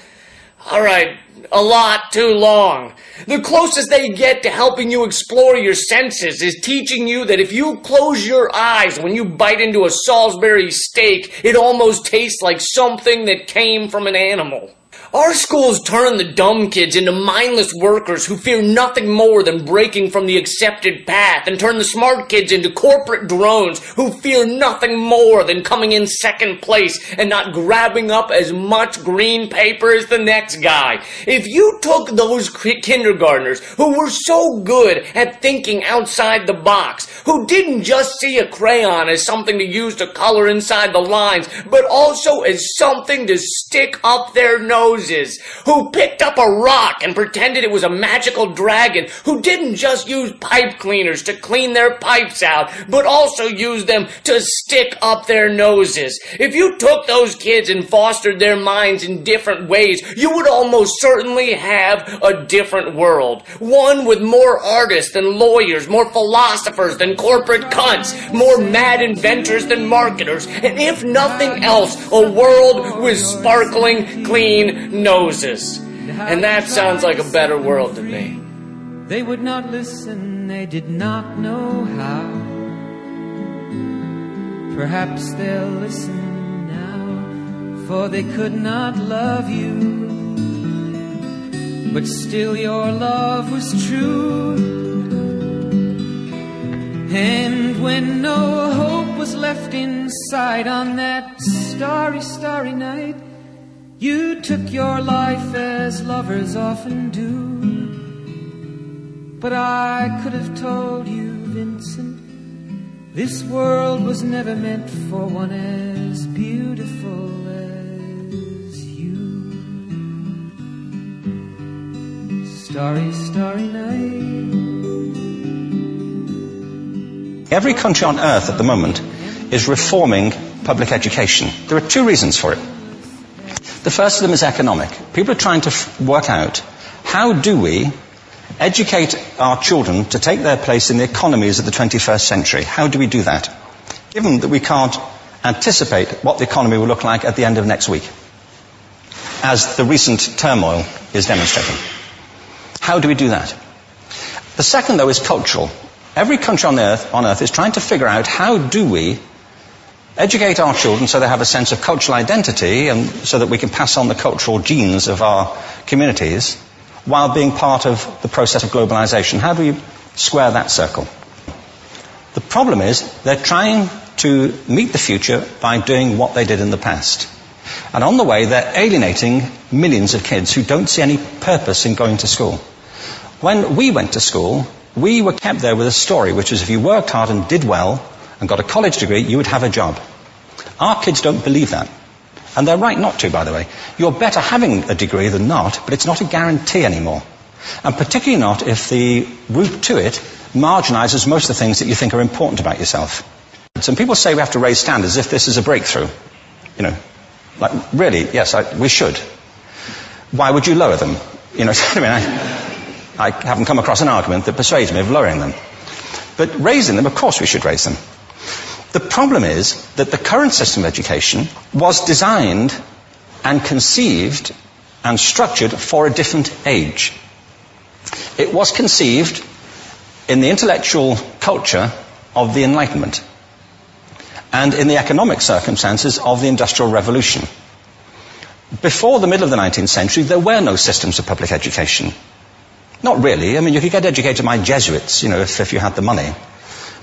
Alright, a lot too long. The closest they get to helping you explore your senses is teaching you that if you close your eyes when you bite into a Salisbury steak, it almost tastes like something that came from an animal. Our schools turn the dumb kids into mindless workers who fear nothing more than breaking from the accepted path and turn the smart kids into corporate drones who fear nothing more than coming in second place and not grabbing up as much green paper as the next guy. If you took those kindergartners who were so good at thinking outside the box, who didn't just see a crayon as something to use to color inside the lines, but also as something to stick up their nose who picked up a rock and pretended it was a magical dragon, who didn't just use pipe cleaners to clean their pipes out, but also used them to stick up their noses. If you took those kids and fostered their minds in different ways, you would almost certainly have a different world. One with more artists than lawyers, more philosophers than corporate cunts, more mad inventors than marketers, and if nothing else, a world with sparkling, clean noses. And that sounds like a better world to me. They would not listen, they did not know how. Perhaps they'll listen now, for they could not love you. But still, your love was true. And when no hope was left inside on that starry, starry night, you took your life as lovers often do. But I could have told you Vincent. This world was never meant for one as beautiful as you. Starry, starry night. Every country on earth at the moment is reforming public education. There are two reasons for it. The first of them is economic. People are trying to f- work out how do we educate our children to take their place in the economies of the 21st century. How do we do that? Given that we can't anticipate what the economy will look like at the end of next week, as the recent turmoil is demonstrating. How do we do that? The second, though, is cultural. Every country on earth, on earth is trying to figure out how do we educate our children so they have a sense of cultural identity and so that we can pass on the cultural genes of our communities while being part of the process of globalization. How do we square that circle? The problem is they're trying to meet the future by doing what they did in the past. And on the way, they're alienating millions of kids who don't see any purpose in going to school. When we went to school, we were kept there with a story, which is if you worked hard and did well and got a college degree, you would have a job. Our kids don't believe that. And they're right not to, by the way. You're better having a degree than not, but it's not a guarantee anymore. And particularly not if the route to it marginalizes most of the things that you think are important about yourself. Some people say we have to raise standards if this is a breakthrough. You know, like, really, yes, I, we should. Why would you lower them? You know, [laughs] I mean, I, I haven't come across an argument that persuades me of lowering them. But raising them, of course we should raise them. The problem is that the current system of education was designed and conceived and structured for a different age. It was conceived in the intellectual culture of the Enlightenment and in the economic circumstances of the Industrial Revolution. Before the middle of the 19th century, there were no systems of public education. Not really. I mean, you could get educated by Jesuits, you know, if, if you had the money.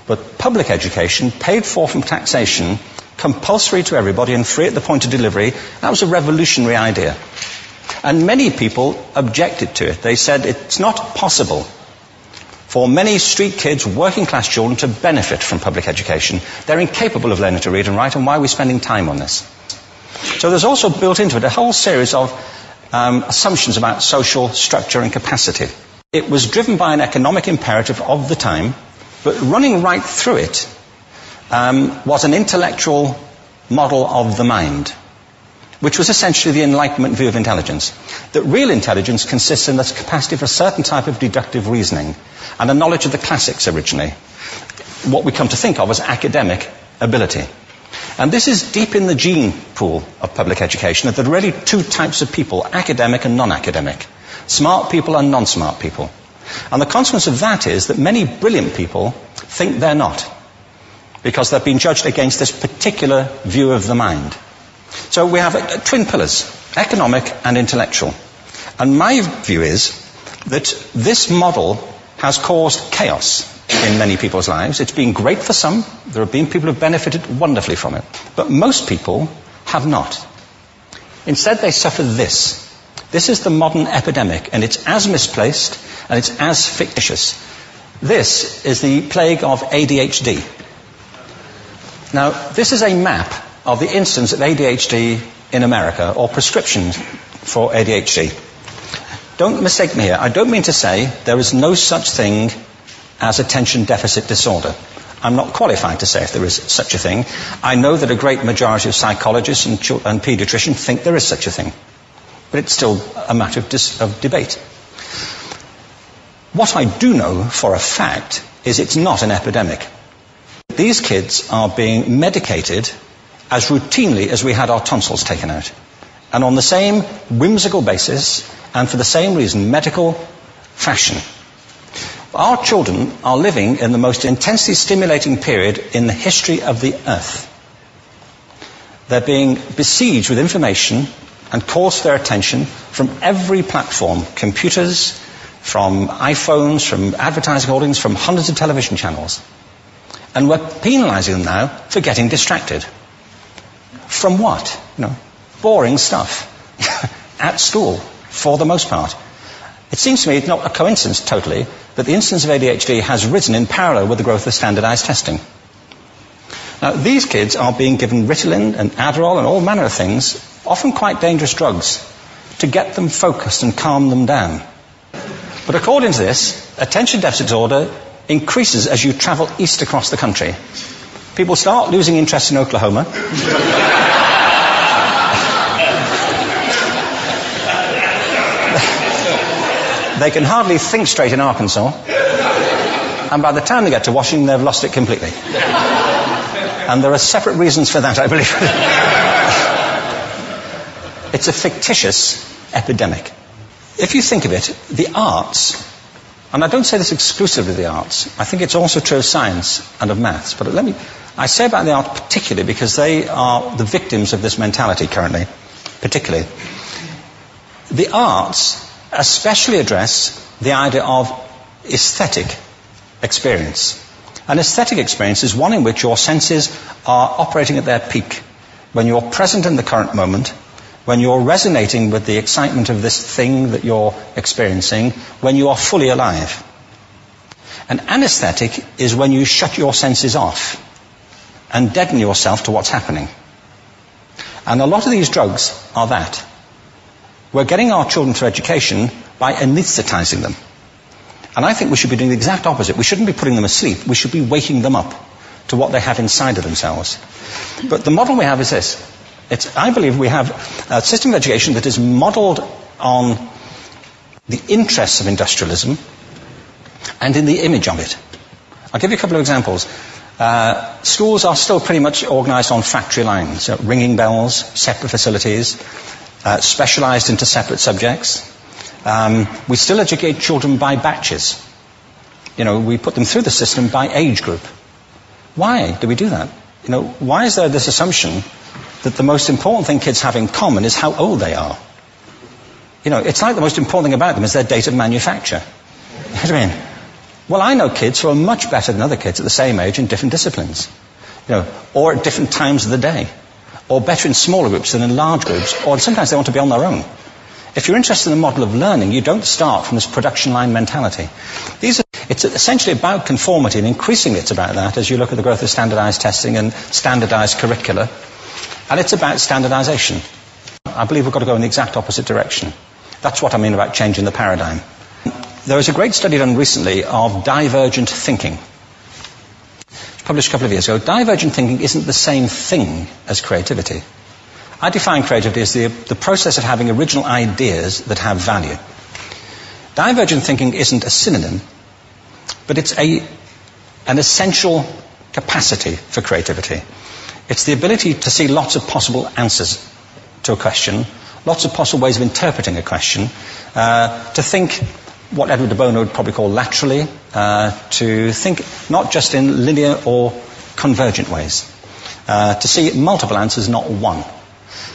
But public education, paid for from taxation, compulsory to everybody and free at the point of delivery, that was a revolutionary idea. And many people objected to it. They said it's not possible for many street kids, working class children to benefit from public education. They're incapable of learning to read and write, and why are we spending time on this? So there's also built into it a whole series of um, assumptions about social structure and capacity. It was driven by an economic imperative of the time, but running right through it um, was an intellectual model of the mind, which was essentially the Enlightenment view of intelligence. That real intelligence consists in the capacity for a certain type of deductive reasoning and a knowledge of the classics originally. What we come to think of as academic ability. And this is deep in the gene pool of public education that there are really two types of people, academic and non-academic. Smart people and non-smart people. And the consequence of that is that many brilliant people think they're not. Because they've been judged against this particular view of the mind. So we have uh, twin pillars, economic and intellectual. And my view is that this model has caused chaos in many people's lives. It's been great for some. There have been people who have benefited wonderfully from it. But most people have not. Instead, they suffer this. This is the modern epidemic, and it's as misplaced and it's as fictitious. This is the plague of ADHD. Now, this is a map of the incidence of ADHD in America, or prescriptions for ADHD. Don't mistake me here. I don't mean to say there is no such thing as attention deficit disorder. I'm not qualified to say if there is such a thing. I know that a great majority of psychologists and, and pediatricians think there is such a thing. But it's still a matter of, dis- of debate. What I do know for a fact is it's not an epidemic. These kids are being medicated as routinely as we had our tonsils taken out. And on the same whimsical basis, and for the same reason, medical fashion. Our children are living in the most intensely stimulating period in the history of the earth. They're being besieged with information and calls their attention from every platform, computers, from iPhones, from advertising holdings, from hundreds of television channels. And we're penalizing them now for getting distracted. From what? You know, boring stuff. [laughs] At school, for the most part. It seems to me not a coincidence totally that the incidence of ADHD has risen in parallel with the growth of standardized testing. Now, these kids are being given Ritalin and Adderall and all manner of things, often quite dangerous drugs, to get them focused and calm them down. But according to this, attention deficit disorder increases as you travel east across the country. People start losing interest in Oklahoma. [laughs] they can hardly think straight in Arkansas. And by the time they get to Washington, they've lost it completely. And there are separate reasons for that, I believe. [laughs] it's a fictitious epidemic. If you think of it, the arts, and I don't say this exclusively the arts, I think it's also true of science and of maths, but let me, I say about the arts particularly because they are the victims of this mentality currently, particularly. The arts especially address the idea of aesthetic experience. An aesthetic experience is one in which your senses are operating at their peak. When you're present in the current moment, when you're resonating with the excitement of this thing that you're experiencing, when you are fully alive. An anesthetic is when you shut your senses off and deaden yourself to what's happening. And a lot of these drugs are that. We're getting our children through education by anesthetizing them. And I think we should be doing the exact opposite. We shouldn't be putting them asleep. We should be waking them up to what they have inside of themselves. But the model we have is this. It's, I believe we have a system of education that is modeled on the interests of industrialism and in the image of it. I'll give you a couple of examples. Uh, schools are still pretty much organized on factory lines, so ringing bells, separate facilities, uh, specialized into separate subjects. Um, we still educate children by batches. You know, we put them through the system by age group. Why do we do that? You know, why is there this assumption that the most important thing kids have in common is how old they are? You know, it's like the most important thing about them is their date of manufacture. [laughs] You know what I mean? Well, I know kids who are much better than other kids at the same age in different disciplines. You know, or at different times of the day or better in smaller groups than in large groups, or sometimes they want to be on their own. If you're interested in the model of learning, you don't start from this production line mentality. These are, it's essentially about conformity, and increasingly it's about that as you look at the growth of standardized testing and standardized curricula. And it's about standardization. I believe we've got to go in the exact opposite direction. That's what I mean about changing the paradigm. There was a great study done recently of divergent thinking published a couple of years ago, divergent thinking isn't the same thing as creativity. I define creativity as the, the process of having original ideas that have value. Divergent thinking isn't a synonym, but it's a, an essential capacity for creativity. It's the ability to see lots of possible answers to a question, lots of possible ways of interpreting a question, uh, to think what Edward de Bono would probably call laterally, uh, to think not just in linear or convergent ways, uh, to see multiple answers, not one.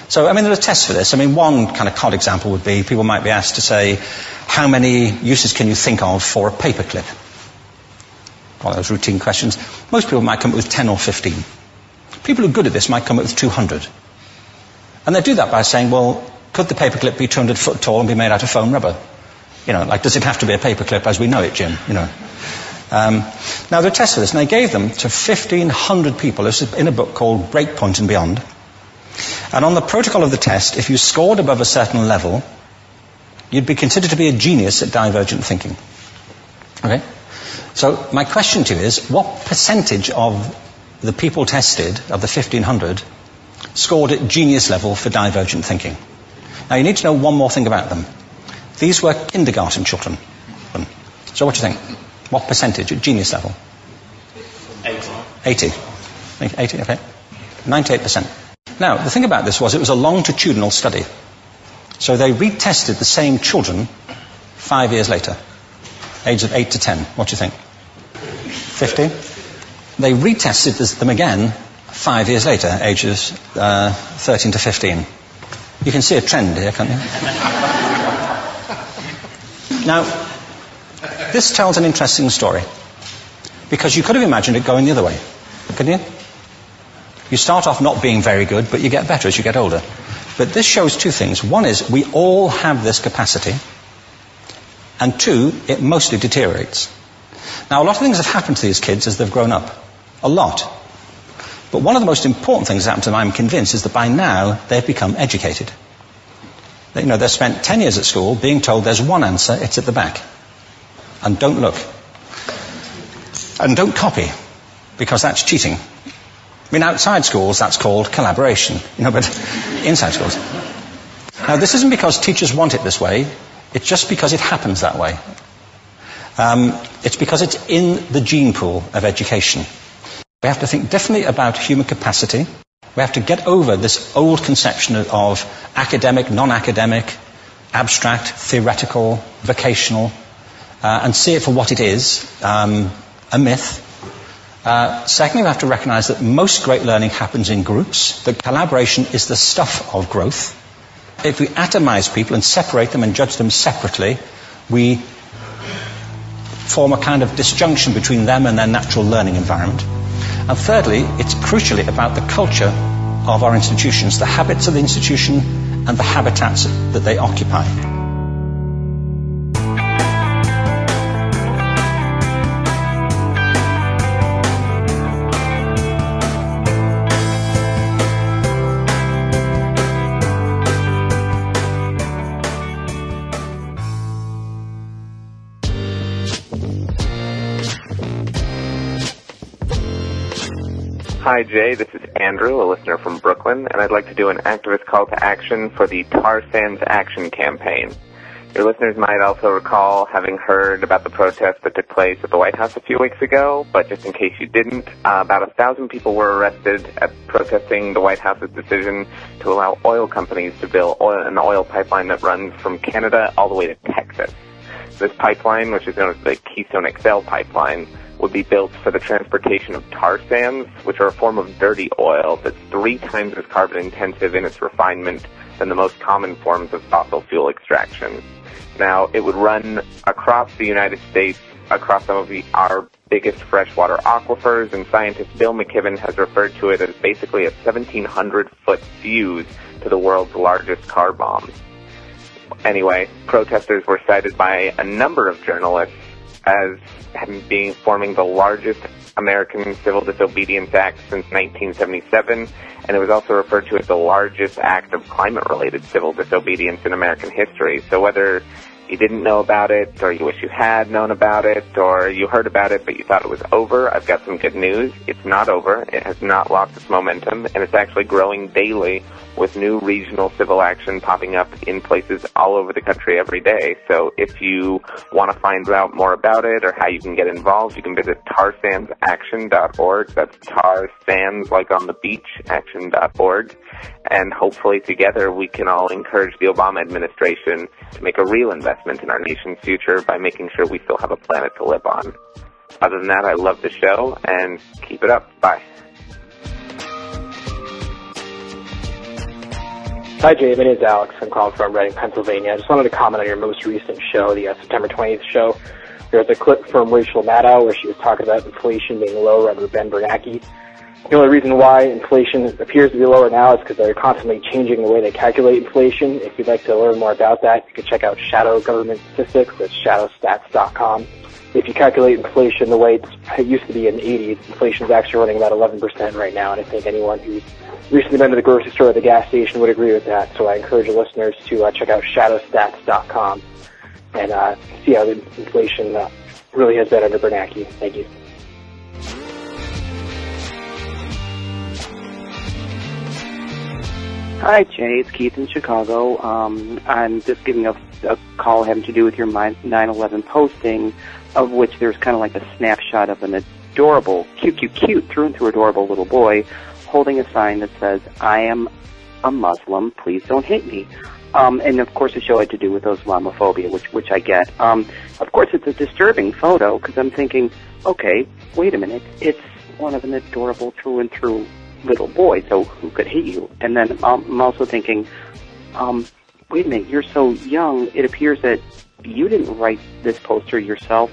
So, I mean, there are tests for this. I mean, one kind of cod example would be people might be asked to say, how many uses can you think of for a paperclip? Well, those routine questions. Most people might come up with 10 or 15. People who are good at this might come up with 200. And they do that by saying, well, could the paperclip be 200 foot tall and be made out of foam rubber? You know, like, does it have to be a paperclip as we know it, Jim? You know. Um, now, they tested this, and they gave them to 1,500 people. This is in a book called Breakpoint and Beyond. And on the protocol of the test, if you scored above a certain level, you'd be considered to be a genius at divergent thinking. Okay? So, my question to you is, what percentage of the people tested, of the 1,500, scored at genius level for divergent thinking? Now, you need to know one more thing about them. These were kindergarten children. So what do you think? What percentage at genius level? 80. 80. 80, okay. 98%. Now, the thing about this was it was a longitudinal study. So they retested the same children five years later, ages of 8 to 10. What do you think? 15? They retested them again five years later, ages uh, 13 to 15. You can see a trend here, can't you? Now, this tells an interesting story. Because you could have imagined it going the other way, couldn't you? You start off not being very good, but you get better as you get older. But this shows two things. One is we all have this capacity. And two, it mostly deteriorates. Now, a lot of things have happened to these kids as they've grown up. A lot. But one of the most important things that happened to them, I'm convinced, is that by now they've become educated. They, you know, they've spent 10 years at school being told there's one answer, it's at the back. And don't look. And don't copy, because that's cheating. I mean, outside schools, that's called collaboration, you know, but [laughs] inside schools. Now, this isn't because teachers want it this way, it's just because it happens that way. Um, it's because it's in the gene pool of education. We have to think differently about human capacity. We have to get over this old conception of academic, non-academic, abstract, theoretical, vocational, uh, and see it for what it is, um, a myth. Uh, secondly, we have to recognize that most great learning happens in groups, that collaboration is the stuff of growth. If we atomize people and separate them and judge them separately, we form a kind of disjunction between them and their natural learning environment. And thirdly, it's crucially about the culture of our institutions, the habits of the institution and the habitats that they occupy. Hi, Jay. This is Andrew, a listener from Brooklyn, and I'd like to do an activist call to action for the Tar Sands Action Campaign. Your listeners might also recall having heard about the protest that took place at the White House a few weeks ago, but just in case you didn't, uh, about a thousand people were arrested at protesting the White House's decision to allow oil companies to build oil, an oil pipeline that runs from Canada all the way to Texas. This pipeline, which is known as the Keystone XL pipeline, would be built for the transportation of tar sands, which are a form of dirty oil that's three times as carbon intensive in its refinement than the most common forms of fossil fuel extraction. Now, it would run across the United States, across some of the, our biggest freshwater aquifers, and scientist Bill McKibben has referred to it as basically a 1,700 foot fuse to the world's largest car bomb. Anyway, protesters were cited by a number of journalists as being forming the largest American civil disobedience act since 1977, and it was also referred to as the largest act of climate-related civil disobedience in American history. So whether you didn't know about it, or you wish you had known about it, or you heard about it but you thought it was over, I've got some good news. It's not over. It has not lost its momentum, and it's actually growing daily with new regional civil action popping up in places all over the country every day. So if you want to find out more about it or how you can get involved, you can visit tarsandsaction.org. That's tar sands like on the beach, action.org. And hopefully together we can all encourage the Obama administration to make a real investment in our nation's future by making sure we still have a planet to live on. Other than that, I love the show and keep it up. Bye. Hi, Jay. My name is Alex. I'm calling from Reading, Pennsylvania. I just wanted to comment on your most recent show, the uh, September 20th show. There was a clip from Rachel Maddow where she was talking about inflation being lower under Ben Bernanke. The only reason why inflation appears to be lower now is because they're constantly changing the way they calculate inflation. If you'd like to learn more about that, you can check out Shadow Government Statistics. That's shadowstats.com. If you calculate inflation the way it used to be in the 80s, inflation is actually running about 11% right now, and I think anyone who's recently been to the grocery store or the gas station would agree with that. So I encourage listeners to uh, check out shadowstats.com and uh, see how the inflation uh, really has been under Bernanke. Thank you. Hi, Jay. It's Keith in Chicago. Um, I'm just giving a, a call having to do with your 9/11 posting, of which there's kind of like a snapshot of an adorable, cute, cute, cute, through and through adorable little boy holding a sign that says, "I am a Muslim. Please don't hate me." Um, and of course, the show had to do with Islamophobia, which which I get. Um, of course, it's a disturbing photo because I'm thinking, okay, wait a minute, it's one of an adorable through and through little boy, so who could hate you? And then um, I'm also thinking, um, wait a minute, you're so young. It appears that you didn't write this poster yourself.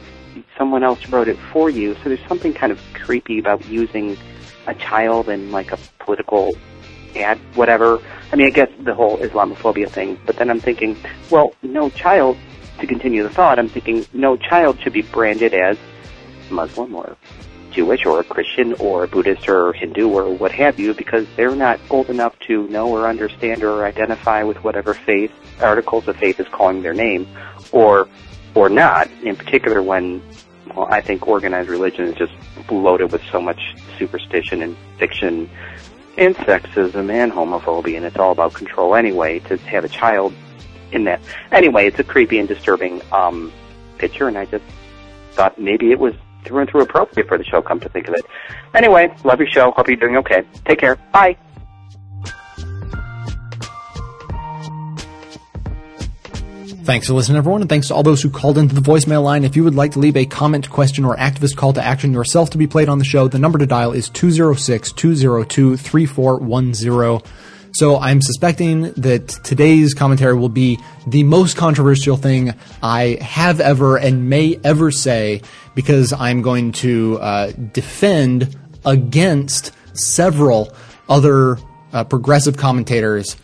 Someone else wrote it for you. So there's something kind of creepy about using a child in like a political ad, whatever. I mean, I guess the whole Islamophobia thing. But then I'm thinking, well, no child to continue the thought, I'm thinking no child should be branded as Muslim or Jewish or a Christian or a Buddhist or Hindu or what have you because they're not old enough to know or understand or identify with whatever faith articles of faith is calling their name or or not. In particular when well, I think organized religion is just loaded with so much superstition and fiction and sexism and homophobia and it's all about control anyway to have a child in that. Anyway it's a creepy and disturbing um picture and I just thought maybe it was through and through appropriate for the show, come to think of it. Anyway, love your show. Hope you're doing okay. Take care. Bye. Thanks for listening, everyone, and thanks to all those who called into the voicemail line. If you would like to leave a comment, question, or activist call to action yourself to be played on the show, the number to dial is 206-202-3410. So I'm suspecting that today's commentary will be the most controversial thing I have ever and may ever say because I'm going to uh, defend against several other uh, progressive commentators.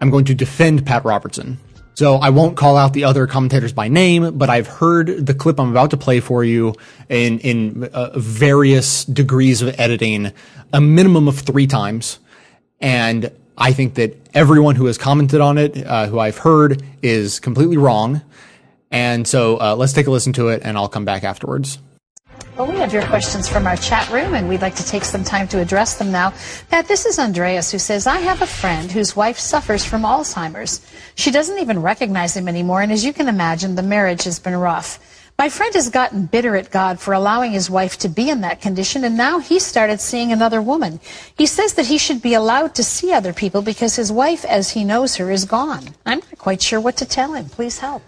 I'm going to defend Pat Robertson. So I won't call out the other commentators by name, but I've heard the clip I'm about to play for you in in uh, various degrees of editing, a minimum of three times, and I think that everyone who has commented on it, uh, who I've heard, is completely wrong. And so uh, let's take a listen to it, and I'll come back afterwards. Well, we have your questions from our chat room, and we'd like to take some time to address them now. Pat, this is Andreas who says, I have a friend whose wife suffers from Alzheimer's. She doesn't even recognize him anymore, and as you can imagine, the marriage has been rough. My friend has gotten bitter at God for allowing his wife to be in that condition, and now he started seeing another woman. He says that he should be allowed to see other people because his wife, as he knows her, is gone. I'm not quite sure what to tell him. Please help.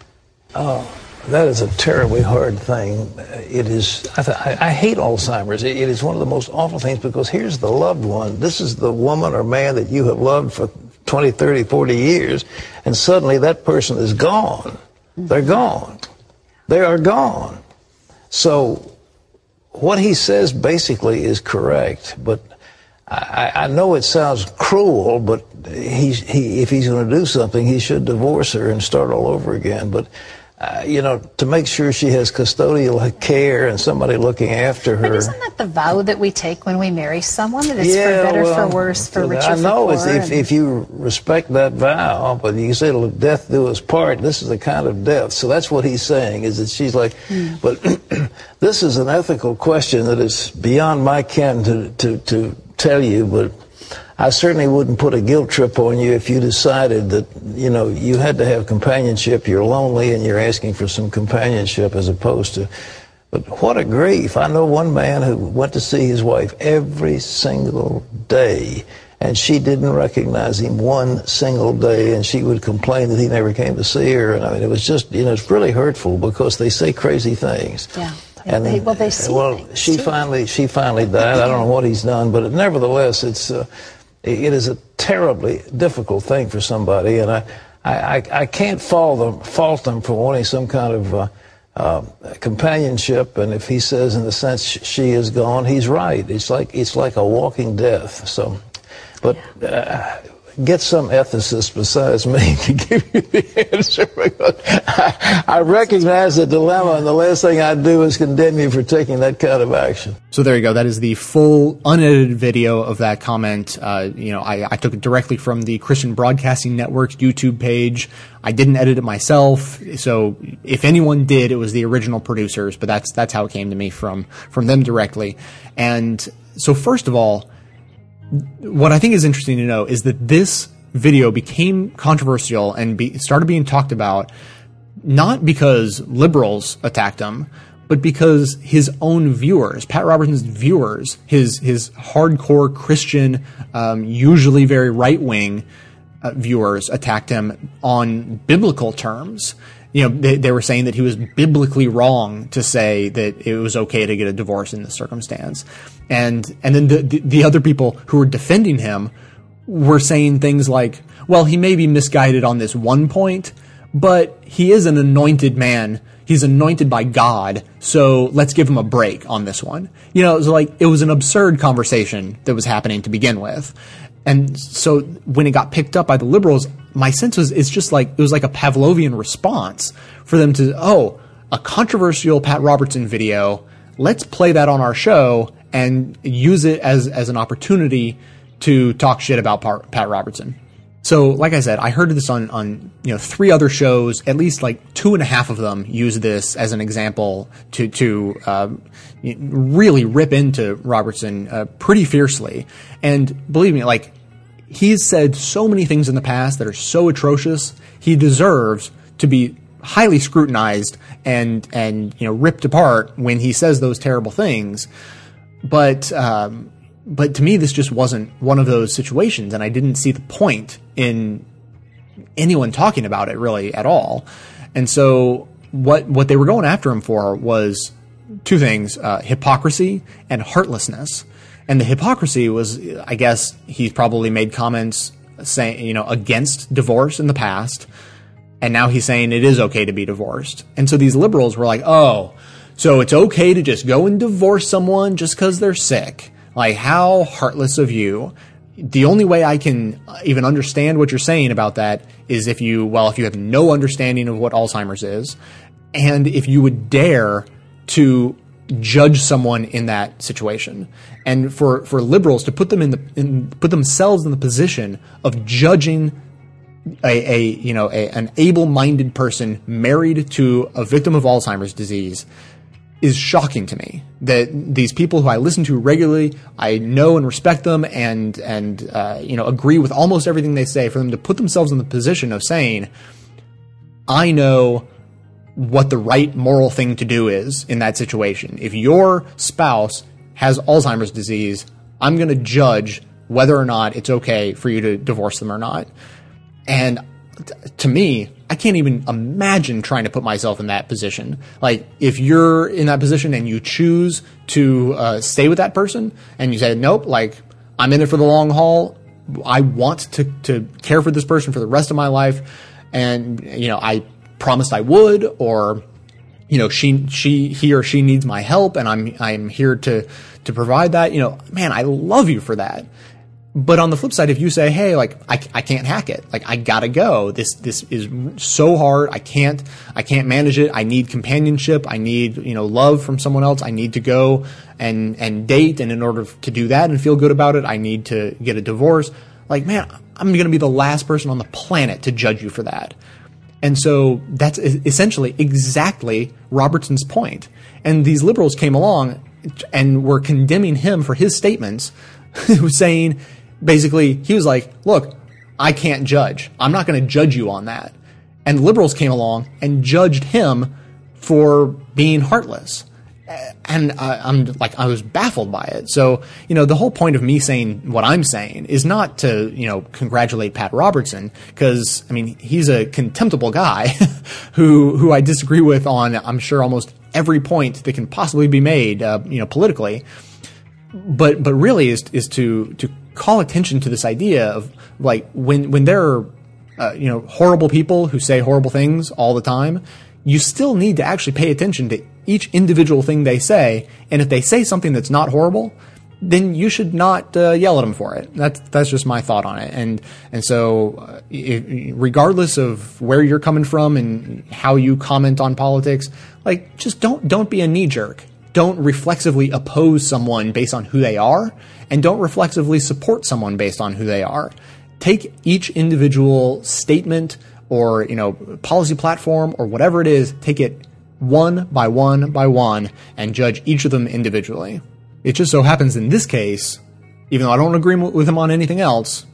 Oh, that is a terribly hard thing. It is, I, th- I, hate Alzheimer's. It, it is one of the most awful things because here's the loved one. This is the woman or man that you have loved for 20, 30, 40 years, and suddenly that person is gone. They're gone. They are gone. So what he says basically is correct, but I, I know it sounds cruel, but he, if he's going to do something, he should divorce her and start all over again. But uh, you know, to make sure she has custodial care and somebody looking after her. But isn't that the vow that we take when we marry someone? That it's yeah, for better, well, for worse, for richer, I know for poor. if, and- if you respect that vow, but you say "Look, death do us part. This is a kind of death. So that's what he's saying is that she's like, Hmm. but [clears throat] this is an ethical question that is beyond my ken to, to, to tell you, but I certainly wouldn't put a guilt trip on you if you decided that, you know, you had to have companionship, you're lonely and you're asking for some companionship as opposed to, but what a grief. I know one man who went to see his wife every single day and she didn't recognize him one single day and she would complain that he never came to see her. And I mean, it was just, you know, it's really hurtful because they say crazy things. Yeah. And They- well, they see well, she finally she finally died. I don't know what he's done, but nevertheless, it's uh, it is a terribly difficult thing for somebody, and I I, I, I can't fault them fault them for wanting some kind of uh, uh, companionship. And if he says, in the sense she is gone, he's right. It's like it's like a walking death. So, but. Uh, Get some ethicist besides me [laughs] to give you the answer because I, I recognize the dilemma, and the last thing I'd do is condemn you for taking that kind of action. So there you go. That is the full unedited video of that comment. Uh, you know, I, I took it directly from the Christian Broadcasting Network's YouTube page. I didn't edit it myself. So if anyone did, it was the original producers, but that's, that's how it came to me from, from them directly. And so first of all, what I think is interesting to know is that this video became controversial and be, started being talked about not because liberals attacked him, but because his own viewers, Pat Robertson's viewers, his his hardcore Christian, um, usually very right wing uh, viewers attacked him on biblical terms. You know, they, they were saying that he was biblically wrong to say that it was okay to get a divorce in this circumstance, and and then the the, the other people who were defending him were saying things like, "Well, he may be misguided on this one point, but he is an anointed man." He's anointed by God, so let's give him a break on this one. You know, it was like it was an absurd conversation that was happening to begin with. And so when it got picked up by the liberals, my sense was it's just like it was like a Pavlovian response for them to oh a controversial Pat Robertson video. Let's play that on our show and use it as as an opportunity to talk shit about Pat Robertson. So, like I said, I heard this on, on you know three other shows. At least like two and a half of them use this as an example to to uh, really rip into Robertson uh, pretty fiercely. And believe me, like he's said so many things in the past that are so atrocious. He deserves to be highly scrutinized and and you know ripped apart when he says those terrible things. But um, but to me, this just wasn't one of those situations, and I didn't see the point in anyone talking about it really at all. And so, what what they were going after him for was two things: uh, hypocrisy and heartlessness. And the hypocrisy was, I guess, he's probably made comments saying, you know, against divorce in the past, and now he's saying it is okay to be divorced. And so these liberals were like, oh, so it's okay to just go and divorce someone just because they're sick. Like, how heartless of you. The only way I can uh, even understand what you're saying about that is if you, well, if you have no understanding of what Alzheimer's is, and if you would dare to judge someone in that situation. And for, for liberals to put them in the, in, put themselves in the position of judging a, a you know a, an able-minded person married to a victim of Alzheimer's disease is shocking to me that these people who I listen to regularly, I know and respect them and and uh, you know agree with almost everything they say. For them to put themselves in the position of saying, "I know what the right moral thing to do is in that situation. If your spouse has Alzheimer's disease, I'm going to judge whether or not it's okay for you to divorce them or not." And to me, I can't even imagine trying to put myself in that position. Like, if you're in that position and you choose to uh, stay with that person and you say, nope, like, I'm in it for the long haul. I want to, to care for this person for the rest of my life. And, you know, I promised I would, or, you know, she, she, he or she needs my help and I'm, I'm here to, to provide that. You know, man, I love you for that. But on the flip side, if you say, "Hey, like I, I can't hack it. Like I gotta go. This this is so hard. I can't I can't manage it. I need companionship. I need you know love from someone else. I need to go and and date. And in order to do that and feel good about it, I need to get a divorce. Like man, I'm gonna be the last person on the planet to judge you for that. And so that's essentially exactly Robertson's point. And these liberals came along and were condemning him for his statements, [laughs] saying basically, he was like, look, I can't judge. I'm not going to judge you on that. And liberals came along and judged him for being heartless. And I, am like, I was baffled by it. So, you know, the whole point of me saying what I'm saying is not to, you know, congratulate Pat Robertson, because, I mean, he's a contemptible guy [laughs] who, who I disagree with on, I'm sure, almost every point that can possibly be made, uh, you know, politically. But, but really is, is to, to call attention to this idea of like when when there are uh, you know horrible people who say horrible things all the time you still need to actually pay attention to each individual thing they say. And if they say something that's not horrible then you should not uh, yell at them for it. That's that's just my thought on it. And and so uh, regardless of where you're coming from and how you comment on politics like just don't don't be a knee jerk don't reflexively oppose someone based on who they are and don't reflexively support someone based on who they are. Take each individual statement or, you know, policy platform or whatever it is, take it one by one by one and judge each of them individually. It just so happens in this case, even though I don't agree with him on anything else,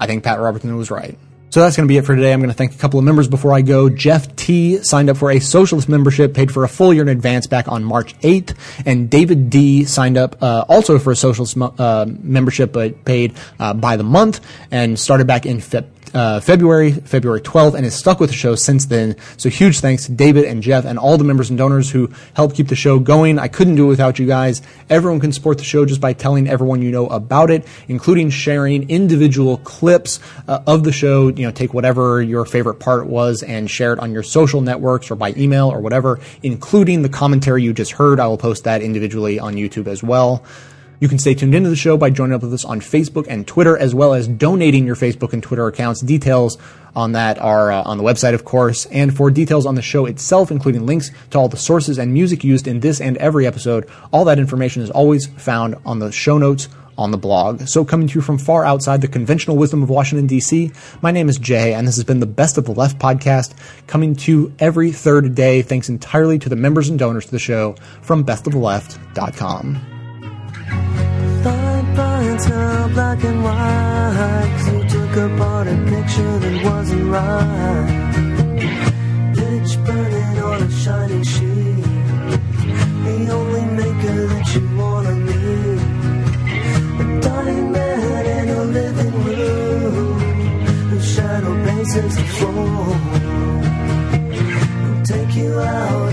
I think Pat Robertson was right. So that's going to be it for today. I'm going to thank a couple of members before I go. Jeff T signed up for a socialist membership, paid for a full year in advance back on March 8th. And David D signed up uh, also for a socialist uh, membership, but paid uh, by the month and started back in Feb- uh, February, February 12th, and has stuck with the show since then. So huge thanks to David and Jeff and all the members and donors who help keep the show going. I couldn't do it without you guys. Everyone can support the show just by telling everyone you know about it, including sharing individual clips uh, of the show. You know, take whatever your favorite part was and share it on your social networks or by email or whatever, including the commentary you just heard. I will post that individually on YouTube as well. You can stay tuned into the show by joining up with us on Facebook and Twitter, as well as donating your Facebook and Twitter accounts. Details on that are uh, on the website, of course. And for details on the show itself, including links to all the sources and music used in this and every episode, all that information is always found on the show notes on the blog. So, coming to you from far outside the conventional wisdom of Washington, D.C., my name is Jay, and this has been the Best of the Left podcast, coming to you every third day, thanks entirely to the members and donors to the show from bestoftheleft.com tell black and white. Cause you took apart a picture that wasn't right. Pitch burning on a shining sheet. The only maker that you wanna meet A dying man in a living room. Whose shadow bases the floor. Who'll take you out